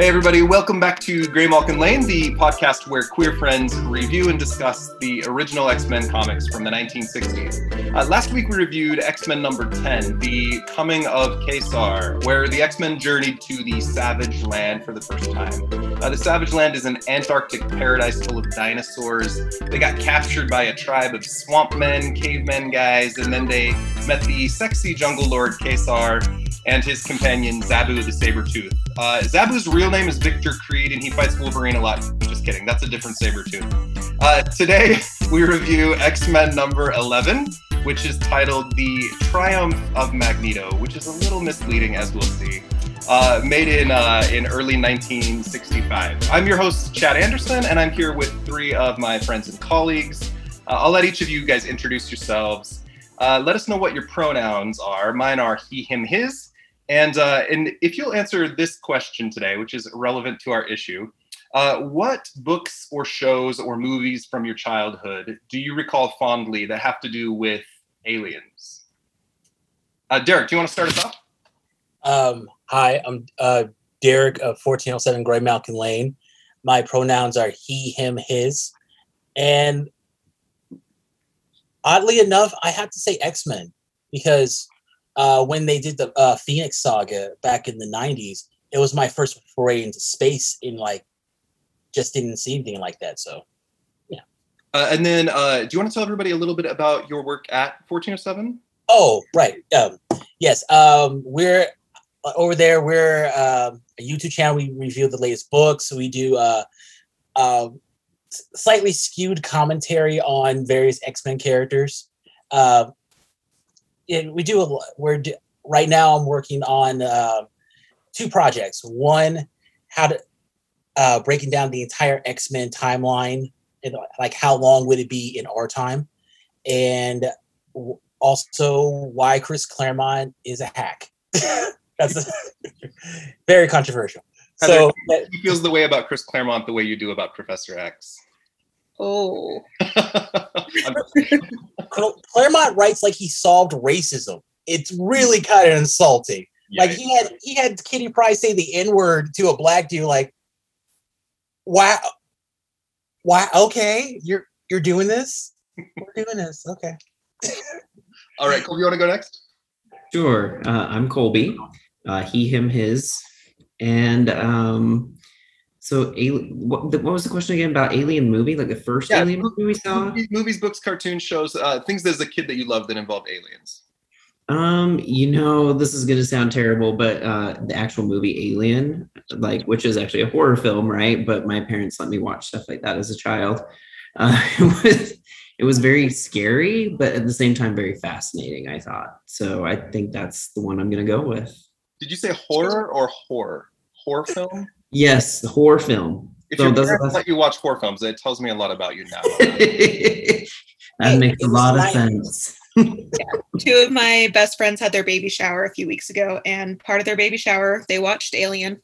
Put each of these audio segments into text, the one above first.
Hey, everybody, welcome back to Graymalkin Lane, the podcast where queer friends review and discuss the original X Men comics from the 1960s. Uh, last week, we reviewed X Men number 10, The Coming of Ka-Zar, where the X Men journeyed to the Savage Land for the first time. Uh, the Savage Land is an Antarctic paradise full of dinosaurs. They got captured by a tribe of swamp men, cavemen guys, and then they met the sexy jungle lord Ka-Zar and his companion Zabu the Saber-Tooth. Uh, Zabu's real name is Victor Creed, and he fights Wolverine a lot. Just kidding, that's a different saber too. Uh, today, we review X-Men number 11, which is titled The Triumph of Magneto, which is a little misleading, as we'll see. Uh, made in uh, in early 1965. I'm your host, Chad Anderson, and I'm here with three of my friends and colleagues. Uh, I'll let each of you guys introduce yourselves. Uh, let us know what your pronouns are. Mine are he, him, his. And, uh, and if you'll answer this question today, which is relevant to our issue, uh, what books or shows or movies from your childhood do you recall fondly that have to do with aliens? Uh, Derek, do you want to start us off? Um, hi, I'm uh, Derek of 1407 Graymalkin Lane. My pronouns are he, him, his. And oddly enough, I have to say X Men because uh, when they did the uh, Phoenix Saga back in the '90s, it was my first foray into space. In like, just didn't see anything like that. So, yeah. Uh, and then, uh, do you want to tell everybody a little bit about your work at 1407? Oh, right. Um, yes. Um, we're uh, over there. We're um, a YouTube channel. We review the latest books. We do uh, uh, slightly skewed commentary on various X Men characters. Uh, we do a we're do, right now i'm working on uh, two projects. One how to uh, breaking down the entire x-men timeline and like how long would it be in our time? And also why chris claremont is a hack. That's a, very controversial. So he feels the way about chris claremont the way you do about professor x Oh. Claremont writes like he solved racism. It's really kind of insulting. Yeah, like he had he had Kitty Pryde say the N word to a black dude. Like, wow, why? okay, you're you're doing this. We're doing this. Okay. All right, Colby, you want to go next? Sure. Uh, I'm Colby. Uh, he, him, his, and um, so, what, what, was the question again about Alien movie? Like the first yeah, Alien movie we saw? Movies, books, cartoons, shows, uh, things as a kid that you loved that involved aliens. Um, you know, this is gonna sound terrible, but uh, the actual movie Alien, like, which is actually a horror film, right? But my parents let me watch stuff like that as a child. Uh, it was it was very scary, but at the same time very fascinating. I thought so. I think that's the one I'm gonna go with. Did you say horror or horror? Horror film? Yes, the horror film. If so your parents let you watch horror films, it tells me a lot about you now. that makes a lot of sense. yeah. Two of my best friends had their baby shower a few weeks ago, and part of their baby shower, they watched Alien.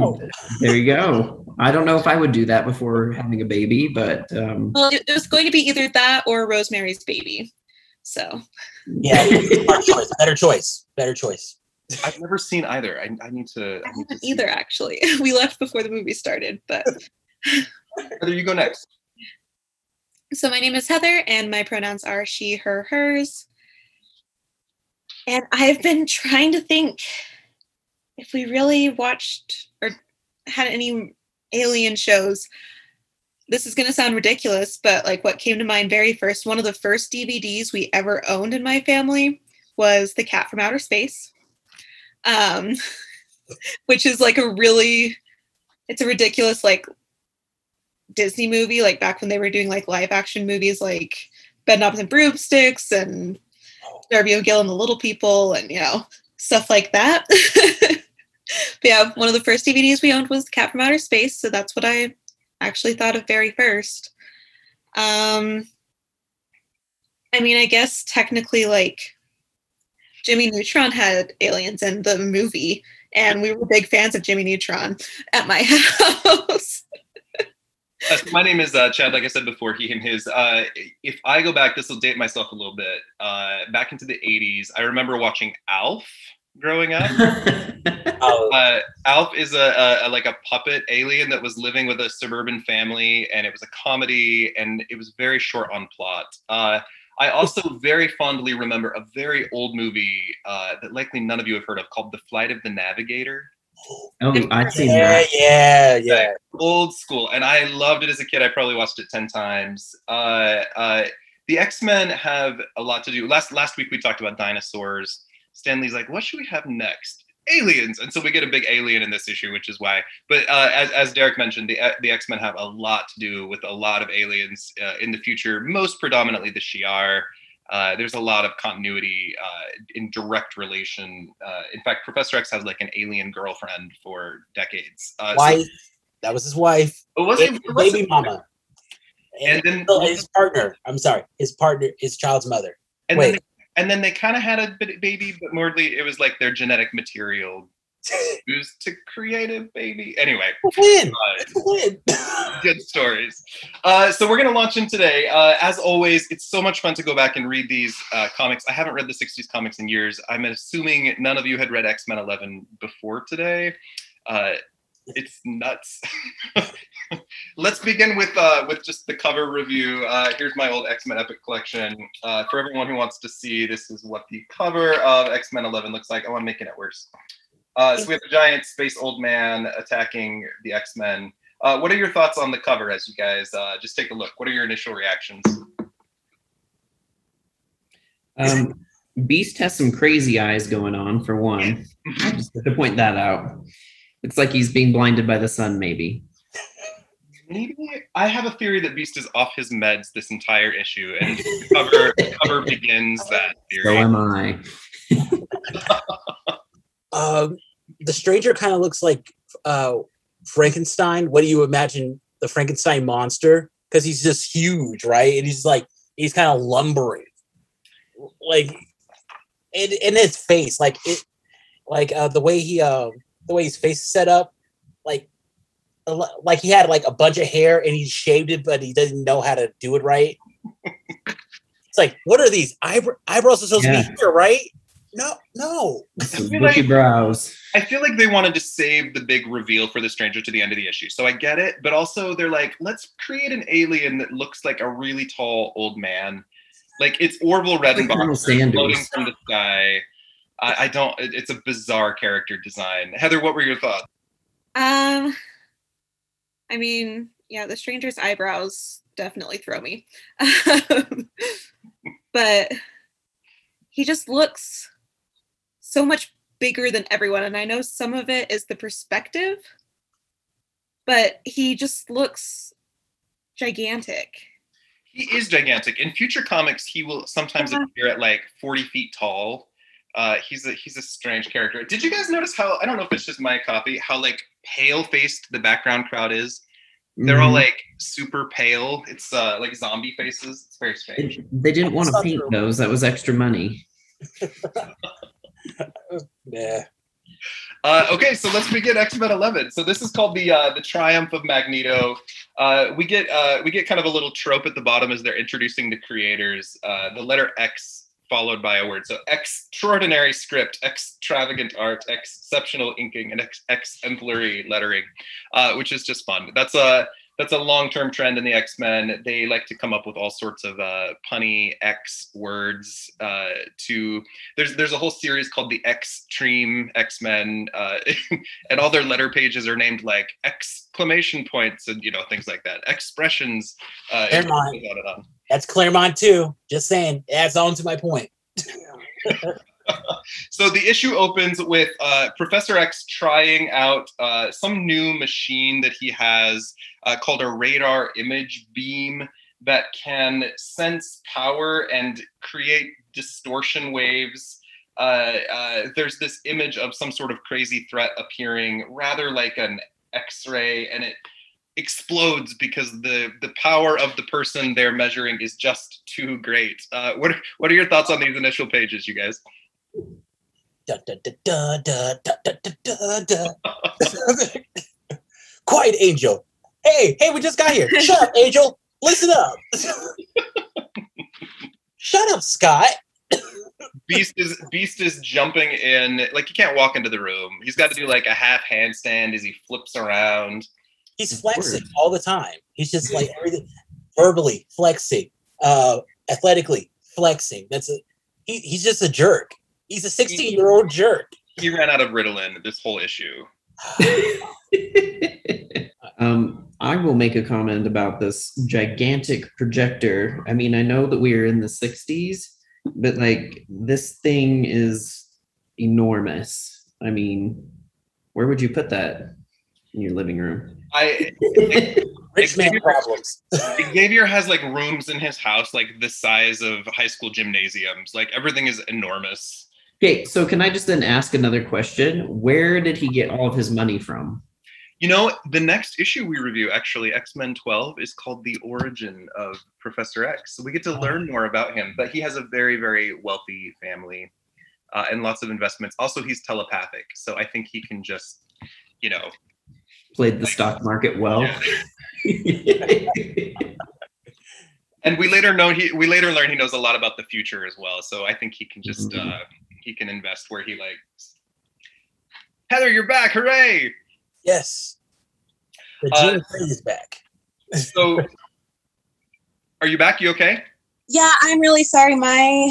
Oh, there you go. I don't know if I would do that before having a baby, but um, well, it was going to be either that or Rosemary's Baby. So, yeah, choice. better choice, better choice. I've never seen either. I, I need to. I, I haven't either, actually. We left before the movie started, but. Heather, you go next. So my name is Heather, and my pronouns are she, her, hers. And I've been trying to think if we really watched or had any alien shows. This is going to sound ridiculous, but like what came to mind very first, one of the first DVDs we ever owned in my family was The Cat from Outer Space um, which is like a really, it's a ridiculous like Disney movie, like back when they were doing like live action movies like Bedknobs and Broomsticks and Darby O'Gill and the Little People and you know stuff like that. yeah, one of the first DVDs we owned was Cat from Outer Space, so that's what I actually thought of very first. Um, I mean, I guess technically, like Jimmy Neutron had aliens in the movie, and we were big fans of Jimmy Neutron at my house. uh, my name is uh, Chad. Like I said before, he, him, his. Uh, if I go back, this will date myself a little bit. Uh, back into the '80s, I remember watching Alf growing up. Oh, Uh, Alf is a, a, a like a puppet alien that was living with a suburban family, and it was a comedy, and it was very short on plot. Uh, I also very fondly remember a very old movie uh, that likely none of you have heard of called The Flight of the Navigator. oh, I've seen yeah, that. yeah, yeah. Old school, and I loved it as a kid. I probably watched it ten times. Uh, uh, the X Men have a lot to do. Last last week we talked about dinosaurs. Stan Lee's like, what should we have next? Aliens, and so we get a big alien in this issue, which is why. But uh, as as Derek mentioned, the the X Men have a lot to do with a lot of aliens uh, in the future. Most predominantly the Shi'ar. Uh, there's a lot of continuity uh, in direct relation. Uh, in fact, Professor X has like an alien girlfriend for decades. Uh, so- That was his wife. it wasn't, it baby mama. And then- oh, his partner. I'm sorry, his partner, his child's mother. and Wait. then and then they kind of had a baby, but mostly it was like their genetic material used to create a baby. Anyway, Win. uh, Win. good stories. Uh, so we're gonna launch in today. Uh, as always, it's so much fun to go back and read these uh, comics. I haven't read the '60s comics in years. I'm assuming none of you had read X Men 11 before today. Uh, it's nuts. Let's begin with uh, with just the cover review. Uh, here's my old X Men Epic collection. Uh, for everyone who wants to see, this is what the cover of X Men 11 looks like. Oh, I'm making it worse. Uh, so we have a giant space old man attacking the X Men. Uh, what are your thoughts on the cover as you guys uh, just take a look? What are your initial reactions? Um, Beast has some crazy eyes going on for one. Just to point that out. It's like he's being blinded by the sun, maybe. Maybe I have a theory that Beast is off his meds this entire issue, and cover, cover begins that theory. So theory. am I. Um, the stranger kind of looks like uh, Frankenstein. What do you imagine the Frankenstein monster? Because he's just huge, right? And he's like he's kind of lumbering, like in in his face, like it, like uh, the way he uh, the way his face is set up, like a lo- like he had like a bunch of hair and he shaved it, but he doesn't know how to do it right. it's like, what are these eyebrow- eyebrows are supposed Yeah. to be here, right? No, no. Some feel bushy like- brows. I feel like they wanted to save the big reveal for the stranger to the end of the issue. So I get it, but also they're like, let's create an alien that looks like a really tall old man. Like it's Orville Colonel Redenbacher Sanders. floating from the sky. I, I don't. it- It's a bizarre character design. Heather, what were your thoughts? Um, I mean, yeah, the stranger's eyebrows definitely throw me. but he just looks so much bigger than everyone. And I know some of it is the perspective, but he just looks gigantic. He is gigantic. In future comics, he will sometimes Uh-huh. appear at like 40 feet tall. Uh, he's a he's a strange character. Did you guys notice how I don't know if it's just my copy, how like pale faced the background crowd is? They're all Mhm. like super pale. It's uh like zombie faces. It's very strange. They, they didn't want to paint true. those. That was extra money. Yeah. Uh, okay, so let's begin X Men Eleven. So this is called the uh, the Triumph of Magneto. Uh, we get uh, we get kind of a little trope at the bottom as they're introducing the creators. Uh, the letter X followed by a word. So extraordinary script, extravagant art, exceptional inking, and ex- exemplary lettering, uh, which is just fun. That's a that's a long term trend in the X Men. They like to come up with all sorts of uh, punny X words uh, to there's there's a whole series called the Extreme X Men, uh, and all their letter pages are named like exclamation points and you know things like that, expressions. Uh, Never it mind. goes on and on. That's Claremont too. Just saying, adds on to my point. So the issue opens with uh, Professor X trying out uh, some new machine that he has uh, called a radar image beam that can sense power and create distortion waves. Uh, uh, there's this image of some sort of crazy threat appearing, rather like an X-ray, and it explodes because the the power of the person they're measuring is just too great. Uh, what are, what are your thoughts on these initial pages, you guys? Da, da, da, Quiet, Angel. Hey, hey, we just got here. Shut up, Angel. Listen up. Shut up, Scott. Beast is Beast is jumping in. Like he can't walk into the room. He's got to do like a half handstand as he flips around. He's flexing all the time. He's just like everything verbally flexing, uh, athletically flexing. That's a he, he's just a jerk. He's a 16 year old jerk. He ran out of Ritalin this whole issue. um, I will make a comment about this gigantic projector. I mean, I know that we are in the 60s, but like this thing is enormous. I mean, where would you put that in your living room? I Rich man problems. Xavier has like rooms in his house like the size of high school gymnasiums. Like everything is enormous. Okay, so can I just then ask another question? Where did he get all of his money from? You know, the next issue we review, actually, X Men 12, is called The Origin of Professor X. So we get to learn more about him, but he has a very, very wealthy family uh, and lots of investments. Also, he's telepathic. So I think he can just, you know, Played the stock market well. and we later know he we later learn he knows a lot about the future as well so i think he can just Mhm. uh he can invest where he likes heather you're back hooray Yes. The Uh, Jean Grey is back. so are you back you okay Yeah, I'm really sorry. My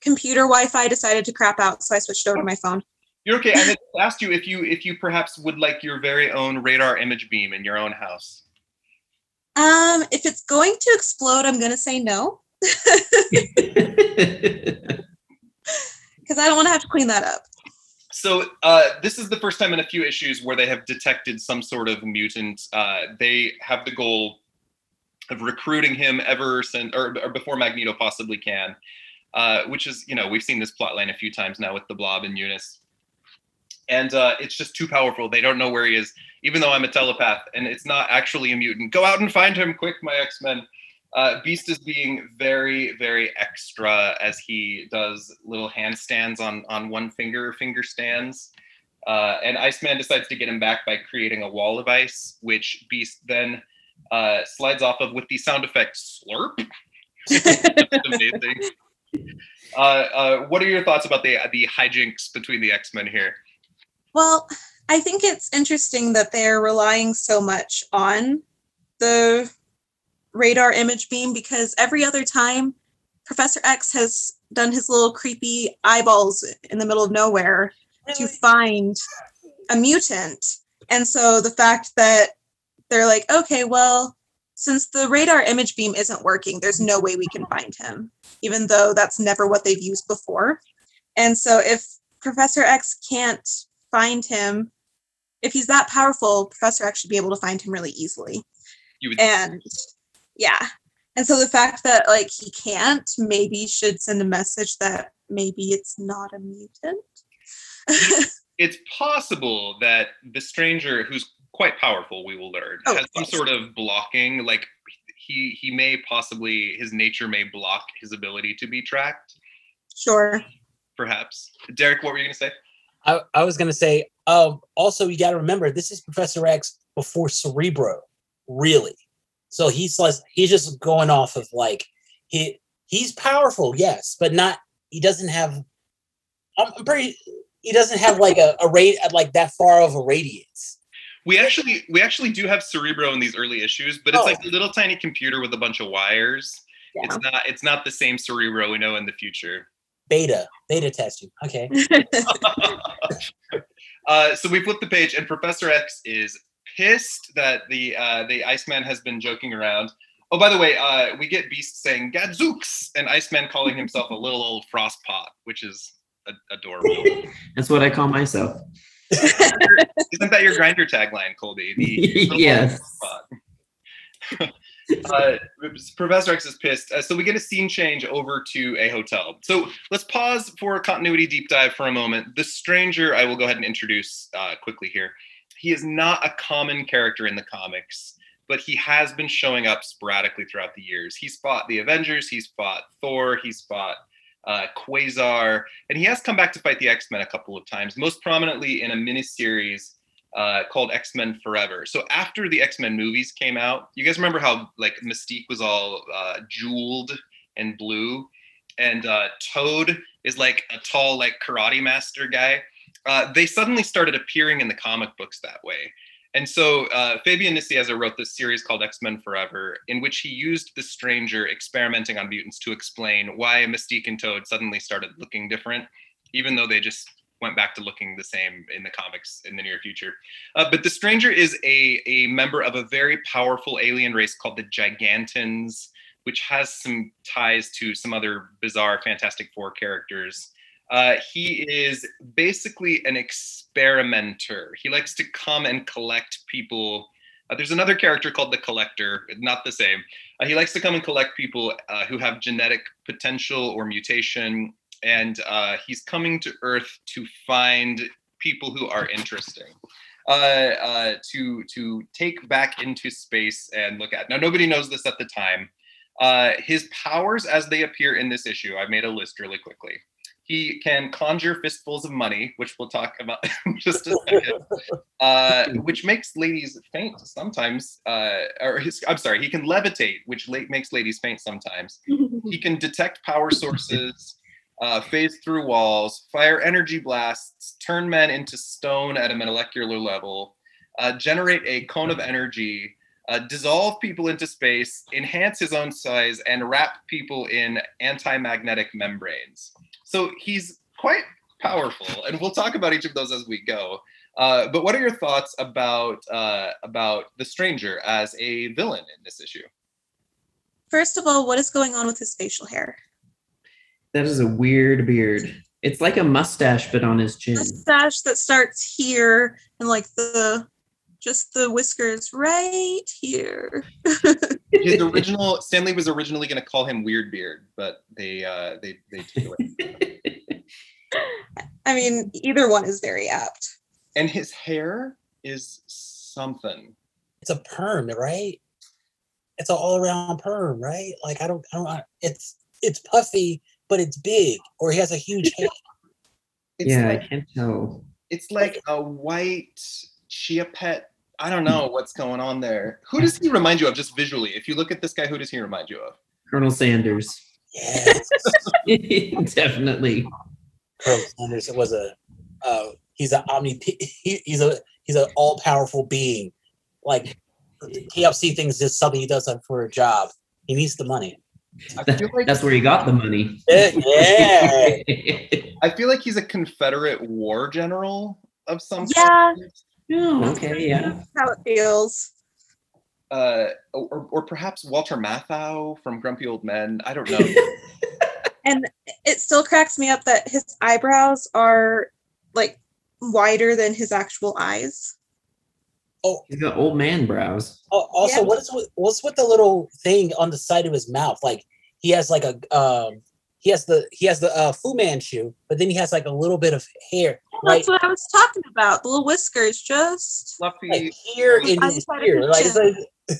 computer Wi-Fi decided to crap out, so I switched over to my phone. You're okay i had asked you if you if you perhaps would like your very own radar image beam in your own house Um, if it's going to explode, I'm gonna say no because I don't want to have to clean that up. So uh, this is the first time in a few issues where they have detected some sort of mutant. Uh, they have the goal of recruiting him ever since, or, or before Magneto possibly can, uh, which is you know we've seen this plot line a few times now with the Blob and Unus, and uh, it's just too powerful. They don't know where he is, even though I'm a telepath, and it's not actually a mutant. Go out and find him quick, my X Men. Uh, Beast is being very, very extra as he does little handstands on on one finger, finger stands. Uh, and Iceman decides to get him back by creating a wall of ice, which Beast then uh, slides off of with the sound effect slurp. That's amazing. Uh, uh, what are your thoughts about the the hijinks between the X Men here? Well, I think it's interesting that they're relying so much on the radar image beam because every other time Professor X has done his little creepy eyeballs in the middle of nowhere to find a mutant. And so the fact that they're like, okay, well, since the radar image beam isn't working, there's no way we can find him, even though that's never what they've used before. And so if Professor X can't find him, if he's that powerful, Professor X should be able to find him really easily. You would And yeah. And so the fact that like he can't maybe should send a message that maybe it's not a mutant. it's possible that the stranger who's quite powerful we will learn Oh, has some yes. sort of blocking like he he may possibly his nature may block his ability to be tracked sure. perhaps derek what were you going to say I, I was gonna say, um, also you gotta remember this is Professor X before Cerebro, really. So he's like he's just going off of like he he's powerful, yes, but not he doesn't have I'm I'm pretty he doesn't have like a, a rate like that far of a radius. we actually we actually do have cerebro in these early issues but it's Oh. like a little tiny computer with a bunch of wires Yeah. it's not it's not the same cerebro we know in the future Beta, beta testing. Okay. uh, so we flip the page, and Professor X is pissed that the uh, the Iceman has been joking around. Oh, by the way, uh, we get Beast saying "Gadzooks" and Iceman calling himself a little old frostpot, which is a- adorable. That's what I call myself. Isn't that your Grindr tagline, Colby? The yes. Uh, Professor X is pissed. Uh, so we get a scene change over to a hotel. So let's pause for a continuity deep dive for a moment. The stranger, I will go ahead and introduce uh, quickly here. He is not a common character in the comics, but he has been showing up sporadically throughout the years. He's fought the Avengers, he's fought Thor, he's fought uh, Quasar, and he has come back to fight the X Men a couple of times, most prominently in a miniseries uh, called X Men Forever. So after the X Men movies came out, you guys remember how like Mystique was all uh, jeweled and blue. and uh, Toad is like a tall, like karate master guy. Uh, they suddenly started appearing in the comic books that way. And so uh, Fabian Nicieza wrote this series called X Men Forever, in which he used the stranger experimenting on mutants to explain why Mystique and Toad suddenly started looking different, even though they just went back to looking the same in the comics in the near future. Uh, but the stranger is a, a member of a very powerful alien race called the Gigantans, which has some ties to some other bizarre Fantastic Four characters. Uh, he is basically an experimenter. He likes to come and collect people. Uh, there's another character called the Collector, not the same. Uh, he likes to come and collect people uh, who have genetic potential or mutation, and uh, he's coming to Earth to find people who are interesting. Uh, to to take back into space and look at. Now nobody knows this at the time. his powers, as they appear in this issue, I've made a list really quickly. He can conjure fistfuls of money, which we'll talk about in just a second, uh, which makes ladies faint sometimes. Uh, or his, I'm sorry, he can levitate, which la- makes ladies faint sometimes. he can detect power sources, uh, phase through walls, fire energy blasts, turn men into stone at a molecular level, uh, generate a cone of energy, uh, dissolve people into space, enhance his own size, and wrap people in anti magnetic membranes. So he's quite powerful, and we'll talk about each of those as we go. Uh, but what are your thoughts about uh, about the stranger as a villain in this issue? First of all, what is going on with his facial hair? That is a weird beard. It's like a mustache, but on his chin. Mustache that starts here and like the just the whiskers right here. His original Stan Lee was originally going to call him Weird Beard, but they uh, they they took it. I mean, either one is very apt. And his hair is something. It's a perm, right? It's an all around perm, right? Like I don't, I don't. It's it's puffy, but it's big, or he has a huge head. It's yeah, like, I can't tell. it's like a white chia pet. I don't know what's going on there. Who does he remind you of just visually? If you look at this guy, who does he remind you of? Colonel Sanders. Yes, Definitely. Colonel Sanders was a. Uh, he's an omni. He, he's a he's an all powerful being. Like KFC thinks is something he does for a job. He needs the money. I feel like That's where he got the money. Yeah, yeah. I feel like he's a Confederate war general of some Yeah. kind. oh, okay, yeah. That's how it feels. Uh, or, or perhaps Walter Matthau from Grumpy Old Men. I don't know. And it still cracks me up that his eyebrows are like wider than his actual eyes. Oh, He's got old man brows. Oh, also, Yeah. what is with, what's with the little thing on the side of his mouth? Like he has like a um, he has the he has the uh, Fu Manchu, but then he has like a little bit of hair right That's what I was talking about. The little whiskers just Fluffy. like here in On his the ear. Like, like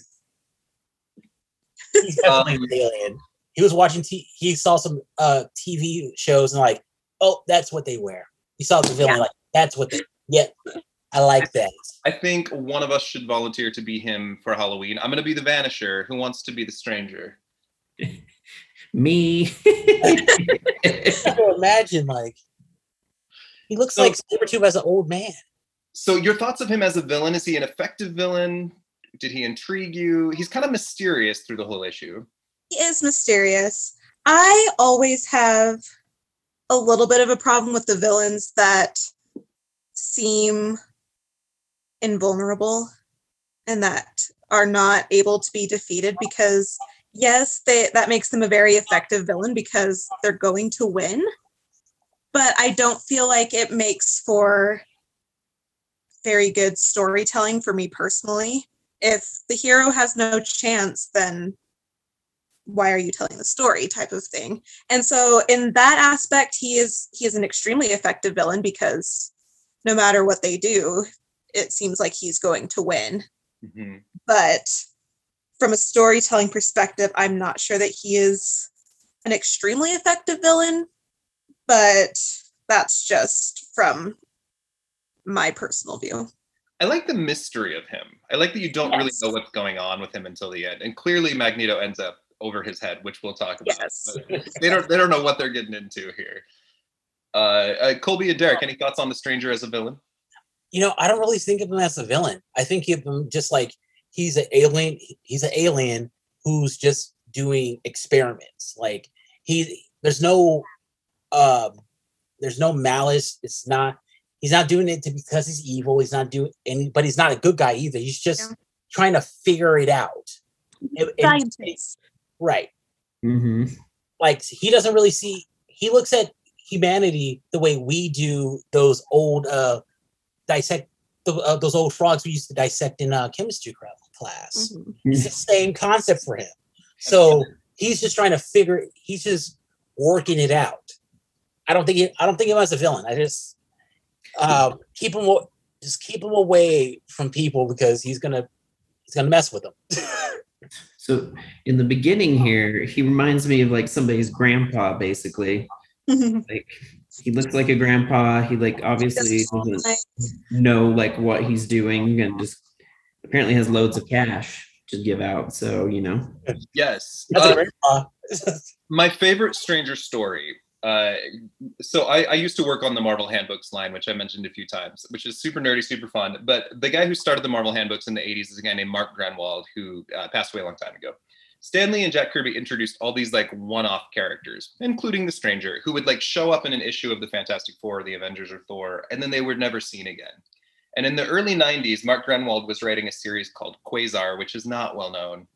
he's definitely Um, an alien. He was watching. T- he saw some uh TV shows and like, oh, that's what they wear. He saw the villain Yeah. like that's what they. Yeah, I like that. I think one of us should volunteer to be him for Halloween. I'm gonna be the Vanisher. Who wants to be the stranger? Me. Can imagine like he looks So- like Sabretooth as an old man. So, your thoughts of him as a villain? Is he an effective villain? Did he intrigue you? He's kind of mysterious through the whole issue. he is mysterious. I always have a little bit of a problem with the villains that seem invulnerable and that are not able to be defeated because yes, they that makes them a very effective villain because they're going to win. But I don't feel like it makes for very good storytelling for me personally. If the hero has no chance, then why are you telling the story type of thing and so in that aspect he is he is an extremely effective villain because no matter what they do it seems like he's going to win Mhm. but from a storytelling perspective i'm not sure that he is an extremely effective villain but that's just from my personal view I like the mystery of him. I like that you don't really know what's going on with him until the end. And clearly, Magneto ends up over his head, which we'll talk about. Yes. They don't they don't know what they're getting into here. Uh, uh, Colby and Derek, any thoughts on the stranger as a villain? You know, I don't really think of him as a villain. I think of him just like he's an alien. He's an alien who's just doing experiments. Like he, there's no, um, there's no malice. It's not. He's not doing it to because he's evil. He's not doing, and but he's not a good guy either. He's just Yeah. trying to figure it out. And- and- Scientists. right. hmm like he doesn't really see he looks at humanity the way we do those old uh dissect the, uh, those old frogs we used to dissect in uh chemistry cra- class. Mhm. it's the same concept for him. So he's just trying to figure he's just working it out. I don't think he, i don't think of him as a villain. I just uh keep him just keep him away from people because he's gonna he's gonna mess with them. So in the beginning here, he reminds me of like somebody's grandpa, basically. Like he looks like a grandpa. He like obviously doesn't know like what he's doing and just apparently has loads of cash to give out. So you know. Yes. Uh, my favorite stranger story uh, so I, I used to work on the marvel handbooks line which i mentioned a few times which is super nerdy super fun but the guy who started the marvel handbooks in the 80s is a guy named Mark Gruenwald who uh, passed away a long time ago Stan Lee and jack kirby introduced all these like one-off characters including the stranger who would like show up in an issue of the fantastic four the avengers or thor and then they were never seen again and in the early 90s Mark Gruenwald was writing a series called quasar which is not well known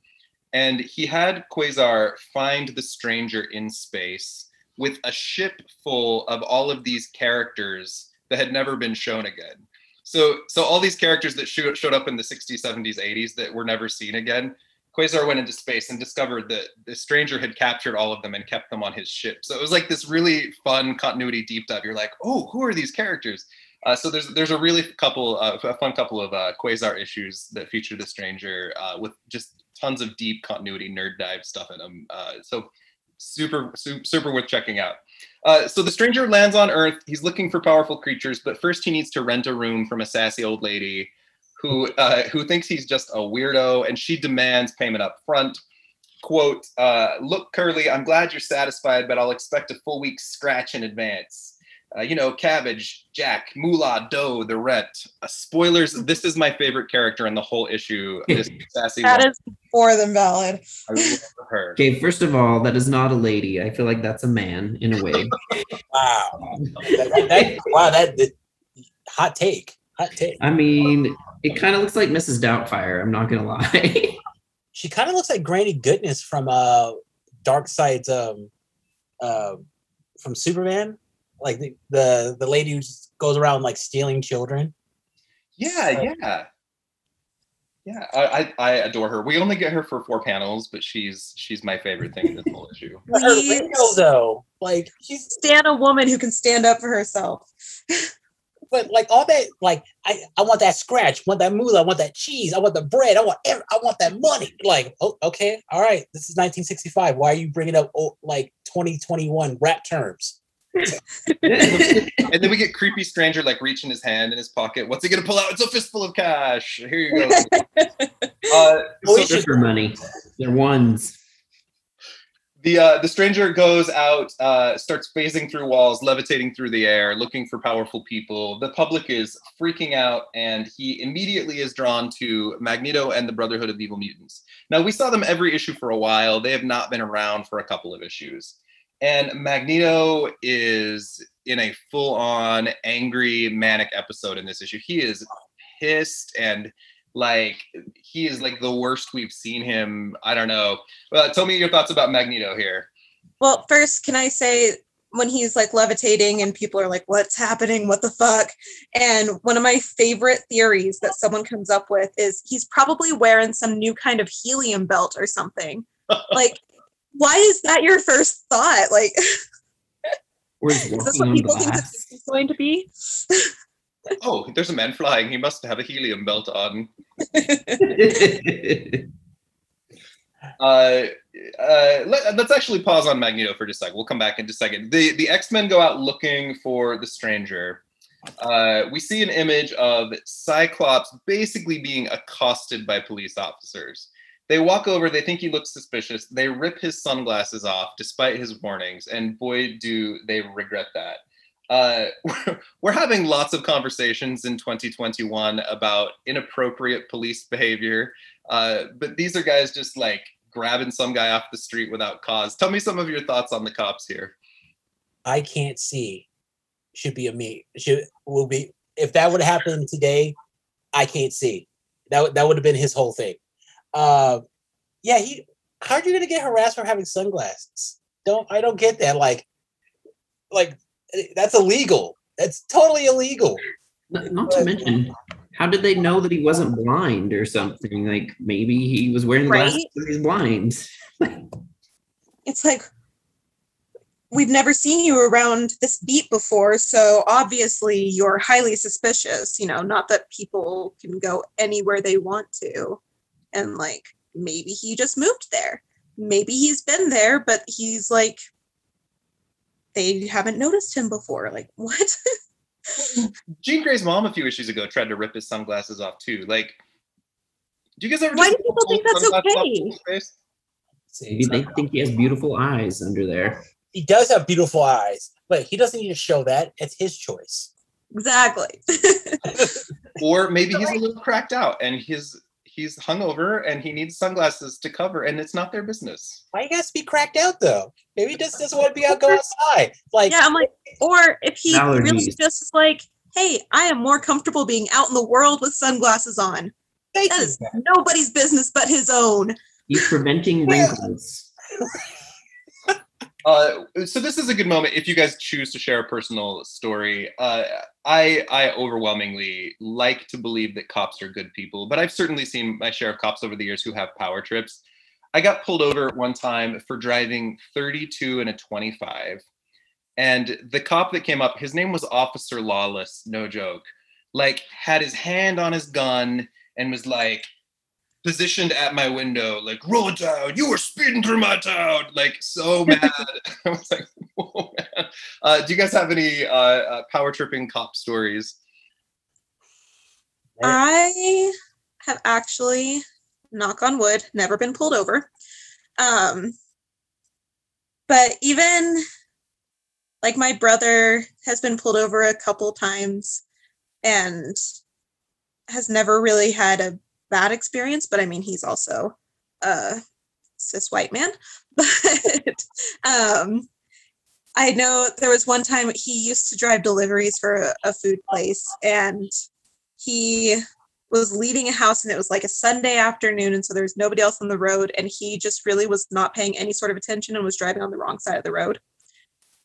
and he had Quasar find the stranger in space with a ship full of all of these characters that had never been shown again. So, so all these characters that showed up in the 60s, 70s, 80s that were never seen again. Quasar went into space and discovered that the stranger had captured all of them and kept them on his ship. So it was like this really fun continuity deep dive. You're like, oh, who are these characters? Uh, so there's there's a really couple uh, a fun couple of uh, Quasar issues that feature the stranger uh, with just tons of deep continuity nerd dive stuff in them. Uh, so super, super super worth checking out. Uh, so the stranger lands on Earth. He's looking for powerful creatures, but first he needs to rent a room from a sassy old lady who uh, who thinks he's just a weirdo, and she demands payment up front. Quote: uh, "Look, Curly, I'm glad you're satisfied, but I'll expect a full week's scratch in advance." Uh, you know, cabbage, Jack, Moolah, Dough, the rent. Uh, spoilers. This is my favorite character in the whole issue. This sassy. That woman. is more than valid. I love her. Okay, first of all, that is not a lady. I feel like that's a man in a wig. Wow. That- that- that- wow, that, that- hot take. Hot take. I mean, it kind of looks like Mrs. Doubtfire. I'm not gonna lie. She kind of looks like Granny Goodness from uh Darkseid's um uh from Superman. Like the, the the lady who goes around like stealing children. Yeah, yeah, yeah. I, I I adore her. We only get her for four panels, but she's she's my favorite thing in this whole issue. But her We radio though, like she's stand a woman who can stand up for herself. but like all that like I, I want that scratch, want that moolah, I want that cheese, I want the bread, I want every, I want that money. Like, oh, okay, all right, this is 1965. Why are you bringing up oh, like 2021 rap terms? And then we get creepy stranger like reaching his hand in his pocket. What's he gonna pull out? It's a fistful of cash. Here you go. uh, so- for money. They're ones. The uh, the stranger goes out, uh, starts phasing through walls, levitating through the air, looking for powerful people. The public is freaking out, and he immediately is drawn to Magneto and the Brotherhood of Evil Mutants. Now we saw them every issue for a while. They have not been around for a couple of issues, and Magneto is in a full-on angry, manic episode in this issue. He is pissed and like he is like the worst we've seen him. I don't know. Well, tell me your thoughts about Magneto here. Well, first, can I say when he's like levitating and people are like, what's happening? What the fuck? And one of my favorite theories that someone comes up with is he's probably wearing some new kind of helium belt or something. like, why is that your first thought? Like, is this what on people think glass. this is going to be? Oh, there's a man flying. He must have a helium belt on. Uh, uh, let, us actually pause on Magneto for just a second. We'll come back in just a second. The the X Men go out looking for the Stranger. Uh, we see an image of Cyclops basically being accosted by police officers. They walk over, they think he looks suspicious. They rip his sunglasses off despite his warnings, and boy, do they regret that. Uh, we're having lots of conversations in 2021 about inappropriate police behavior, uh, but these are guys just like grabbing some guy off the street without cause. Tell me some of your thoughts on the cops here. I can't see should be a me should will be if that would happen today. I can't see that that would have been his whole thing. Uh, yeah, he. How are you gonna get harassed for having sunglasses? Don't I don't get that. Like, like that's illegal. That's totally illegal. Not, not to mention, how did they know that he wasn't blind or something? Like maybe he was wearing Right? glasses and he's blind. It's like we've never seen you around this beat before, so obviously you're highly suspicious. You know, not that people can go anywhere they want to, and like maybe he just moved there. Maybe he's been there, but he's like they haven't noticed him before. Like what? Jean Grey's mom a few issues ago tried to rip his sunglasses off too. Like, do you guys ever? Why do people think that's okay? people's face? See, Maybe they think he has beautiful eyes under there. he does have beautiful eyes, but he doesn't need to show that. It's his choice. exactly. Or maybe he's a little cracked out and his he's hungover and he needs sunglasses to cover, and it's not their business. Why you guys be cracked out though? Maybe he just doesn't want to be out go outside. Like yeah, I'm like, or if he really just is like, hey, I am more comfortable being out in the world with sunglasses on. thank That you. is nobody's business but his own. He's preventing Well- wrinkles. Uh, so this is a good moment if you guys choose to share a personal story. Uh, I I overwhelmingly like to believe that cops are good people, but I've certainly seen my share of cops over the years who have power trips. I got pulled over one time for driving 32 and a 25, and the cop that came up, his name was Officer Lawless, no joke. Like had his hand on his gun and was like positioned at my window, like, roll it down, you were speeding through my town, like so mad. I was like, whoa, man. Uh, do you guys have any uh, uh, power tripping cop stories? I have actually, knock on wood, never been pulled over. Um, but even like my brother has been pulled over a couple times and has never really had a bad experience. But I mean, he's also a cis white man. But um, I know there was one time he used to drive deliveries for a, a food place and he was leaving a house and it was like a Sunday afternoon and so there was nobody else on the road and he just really was not paying any sort of attention and was driving on the wrong side of the road.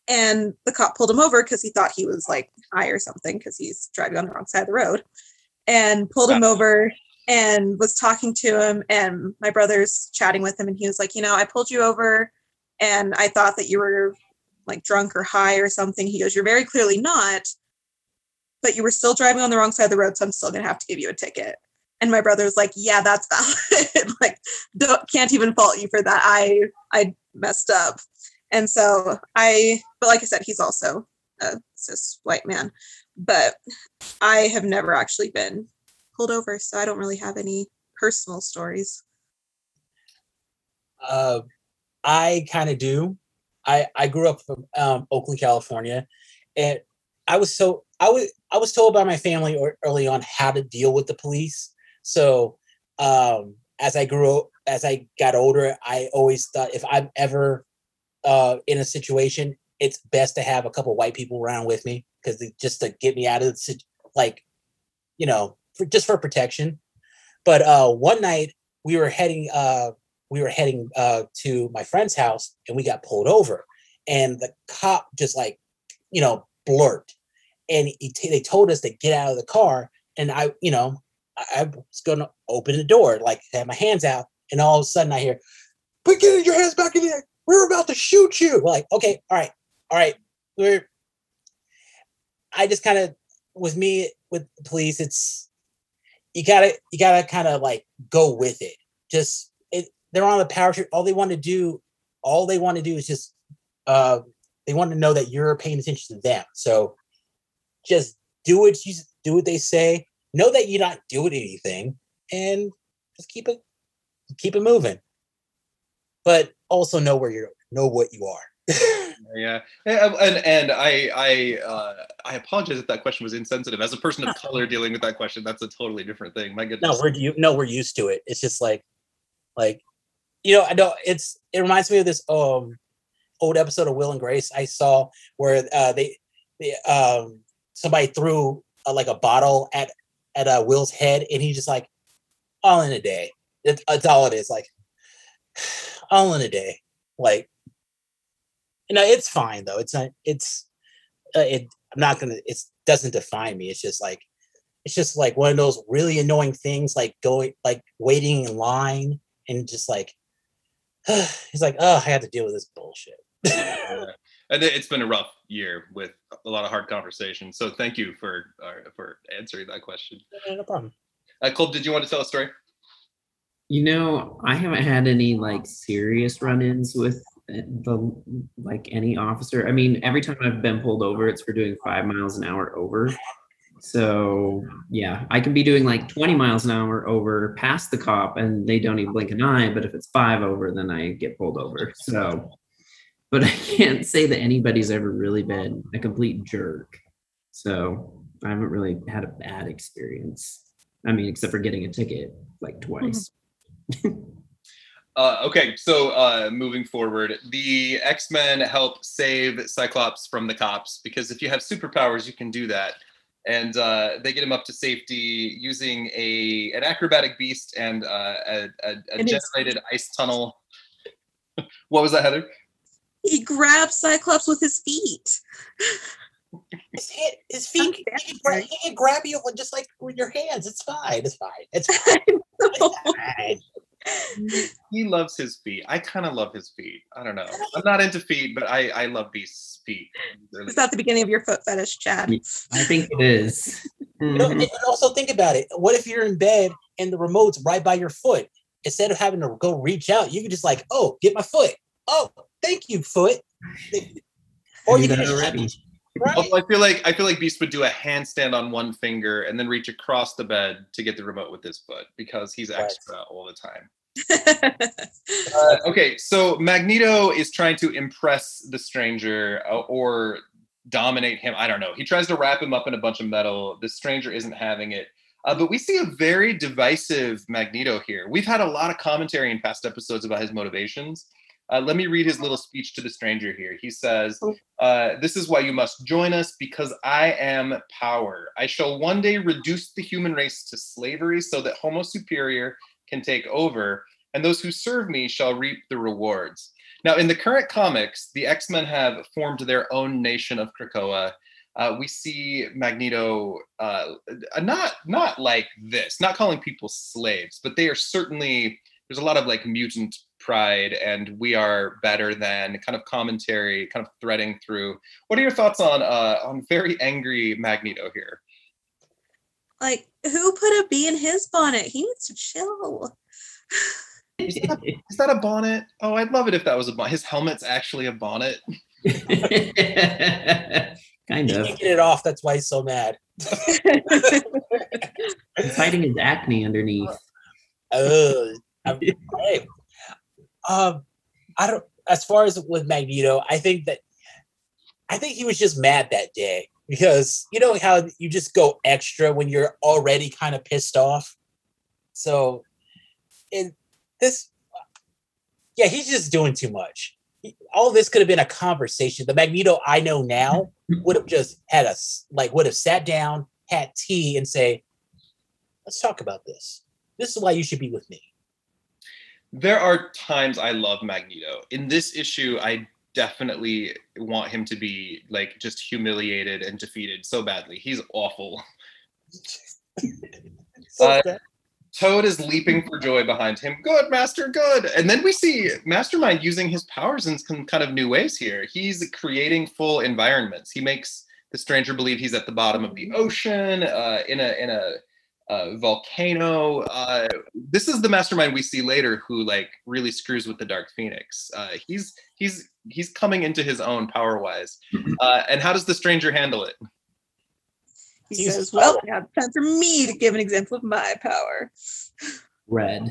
And the cop pulled him over because he thought he was like high or something because he's driving on the wrong side of the road and pulled him over and was talking to him and my brother's chatting with him and he was like, "You know, I pulled you over and I thought that you were like drunk or high or something." He goes, "You're very clearly not." but you were still driving on the wrong side of the road, so I'm still gonna have to give you a ticket. And my brother was like, "Yeah, that's valid. like, don't can't even fault you for that. I I messed up." And so I, but like I said, he's also a cis white man, but I have never actually been pulled over, so I don't really have any personal stories. Uh, I kind of do. I I grew up from um, Oakland, California, and I was so I was I was told by my family or, early on how to deal with the police. So um, as I grew as I got older, I always thought if I'm ever uh, in a situation, it's best to have a couple white people around with me because just to get me out of the like, you know, for, just for protection. But uh, one night we were heading uh, we were heading uh, to my friend's house and we got pulled over, and the cop just like, you know, blurted, and t- they told us to get out of the car, and I, you know, I, I was going to open the door, like have my hands out, and all of a sudden I hear, "Put your hands back in there! We're about to shoot you!" We're like, okay, all right, all right, we're. I just kind of with me with the police, it's you gotta you gotta kind of like go with it. Just it, they're on the power trip. All they want to do, all they want to do is just uh they want to know that you're paying attention to them. So just do what you do what they say. Know that you're not doing anything, and just keep it keep it moving. But also know where you're know what you are. yeah. And and i i uh i apologize if that question was insensitive. As a person of color dealing with that question that's a totally different thing. My goodness. no we're you no we're used to it. It's just like like you know i know it's it reminds me of this um old episode of will and grace i saw where uh they, they um somebody threw uh, like a bottle at at uh will's head and he just like all in a day. It's, it's all it is like all in a day. Like you know it's fine though. It's not it's uh, it i'm not gonna it doesn't define me. It's just like it's just like one of those really annoying things like going like waiting in line and just like he's like oh i had to deal with this bullshit. Yeah. and it's been a rough year with a lot of hard conversations. So thank you for uh, for answering that question. No problem. Uh, cole did you want to tell a story? You know i haven't had any like serious run-ins with the like any officer. I mean, every time I've been pulled over, it's for doing five miles an hour over. So yeah, I can be doing like 20 miles an hour over past the cop and they don't even blink an eye. But if it's five over, then I get pulled over. So, but I can't say that anybody's ever really been a complete jerk. So I haven't really had a bad experience. I mean, except for getting a ticket like twice. Mm-hmm. Uh, okay, so uh, moving forward, the X Men help save Cyclops from the cops because if you have superpowers, you can do that. And uh, they get him up to safety using a an acrobatic beast and uh, a, a, a generated ice tunnel. what was that, Heather? He grabs Cyclops with his feet. His, hit, his feet, he can, grab, he can grab you just like with your hands. It's fine. It's fine. It's fine. It's fine he loves his feet. I kind of love his feet. I don't know. I'm not into feet, but I I love these feet. Is that the beginning of your foot fetish, Chad? I think it is. You know, and also think about it. What if you're in bed and the remote's right by your foot? Instead of having to go reach out, you can just like, oh, get my foot. Oh, thank you, foot. Or you, you can already. Right. Although I feel like I feel like Beast would do a handstand on one finger and then reach across the bed to get the remote with his foot because he's extra right. all the time. uh, okay, so Magneto is trying to impress the stranger uh, or dominate him. I don't know. He tries to wrap him up in a bunch of metal. The stranger isn't having it. Uh, but we see a very divisive Magneto here. We've had a lot of commentary in past episodes about his motivations. Uh, let me read his little speech to the stranger here. He says, oh. uh, This is why you must join us, because I am power. I shall one day reduce the human race to slavery so that Homo Superior can take over, and those who serve me shall reap the rewards. Now, in the current comics, the X Men have formed their own nation of Krakoa. Uh, we see Magneto uh, not not like this, not calling people slaves, but they are certainly there's a lot of like mutant pride and we are better than kind of commentary kind of threading through. What are your thoughts on uh on very angry magneto here? Like who put a bee in his bonnet? He needs to chill. Is, that, is that a bonnet? Oh i'd love it if that was a bonnet his helmet's actually a bonnet. Kind he of. get it off that's why he's so mad. He's hiding his acne underneath. Oh hey, um, I don't. As far as with Magneto, I think that I think he was just mad that day because you know how you just go extra when you're already kind of pissed off. So, in this, yeah, he's just doing too much. All this could have been a conversation. The Magneto I know now would have just had us like would have sat down, had tea, and say, "Let's talk about this. This is why you should be with me." There are times I love Magneto. In this issue, I definitely want him to be like just humiliated and defeated so badly. He's awful. uh, Toad is leaping for joy behind him. Good, Master, good. And then we see Mastermind using his powers in some kind of new ways here. He's creating full environments. He makes the stranger believe he's at the bottom of the ocean uh, in a in a uh, volcano. Uh, this is the mastermind we see later who like really screws with the Dark Phoenix. Uh, he's he's he's coming into his own power wise. Uh, and how does the stranger handle it? He says, "Well, now it's time for me to give an example of my power." Red.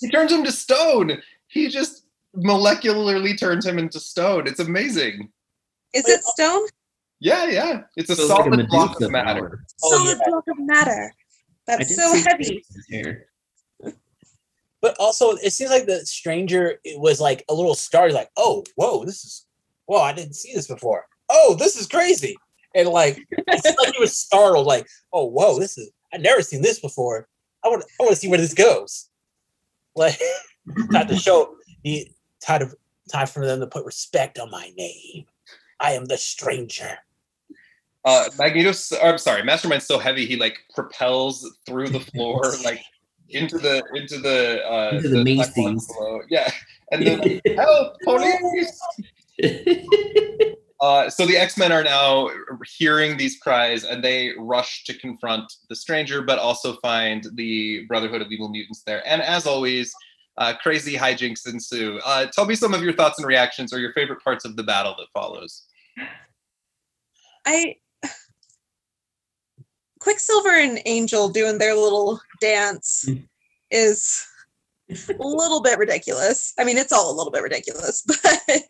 He turns him to stone. He just molecularly turns him into stone. It's amazing. Is it stone? Yeah, yeah. It's a Feels like solid block of matter. Flower. Oh, Solid yeah. block of matter. That's so heavy. But also, it seems like the stranger it was like a little startled, like, "Oh, whoa, this is, whoa, I didn't see this before. Oh, this is crazy." And like, it's like he was startled, like, "Oh, whoa, this is, I've never seen this before. I want, I want to see where this goes." Like, time to show the time to time for them to put respect on my name. I am the stranger. Uh, Magneto's, I'm sorry, Mastermind's so heavy he like propels through the floor, like into the into the uh, Into the black box Macy's. Yeah, and then like, help, police! Uh, so the X Men are now hearing these cries, and they rush to confront the stranger, but also find the Brotherhood of Evil Mutants there. And as always, uh, crazy hijinks ensue. Uh, tell me some of your thoughts and reactions, or your favorite parts of the battle that follows. I Quicksilver and Angel doing their little dance Mm. is a little bit ridiculous. I mean, it's all a little bit ridiculous, but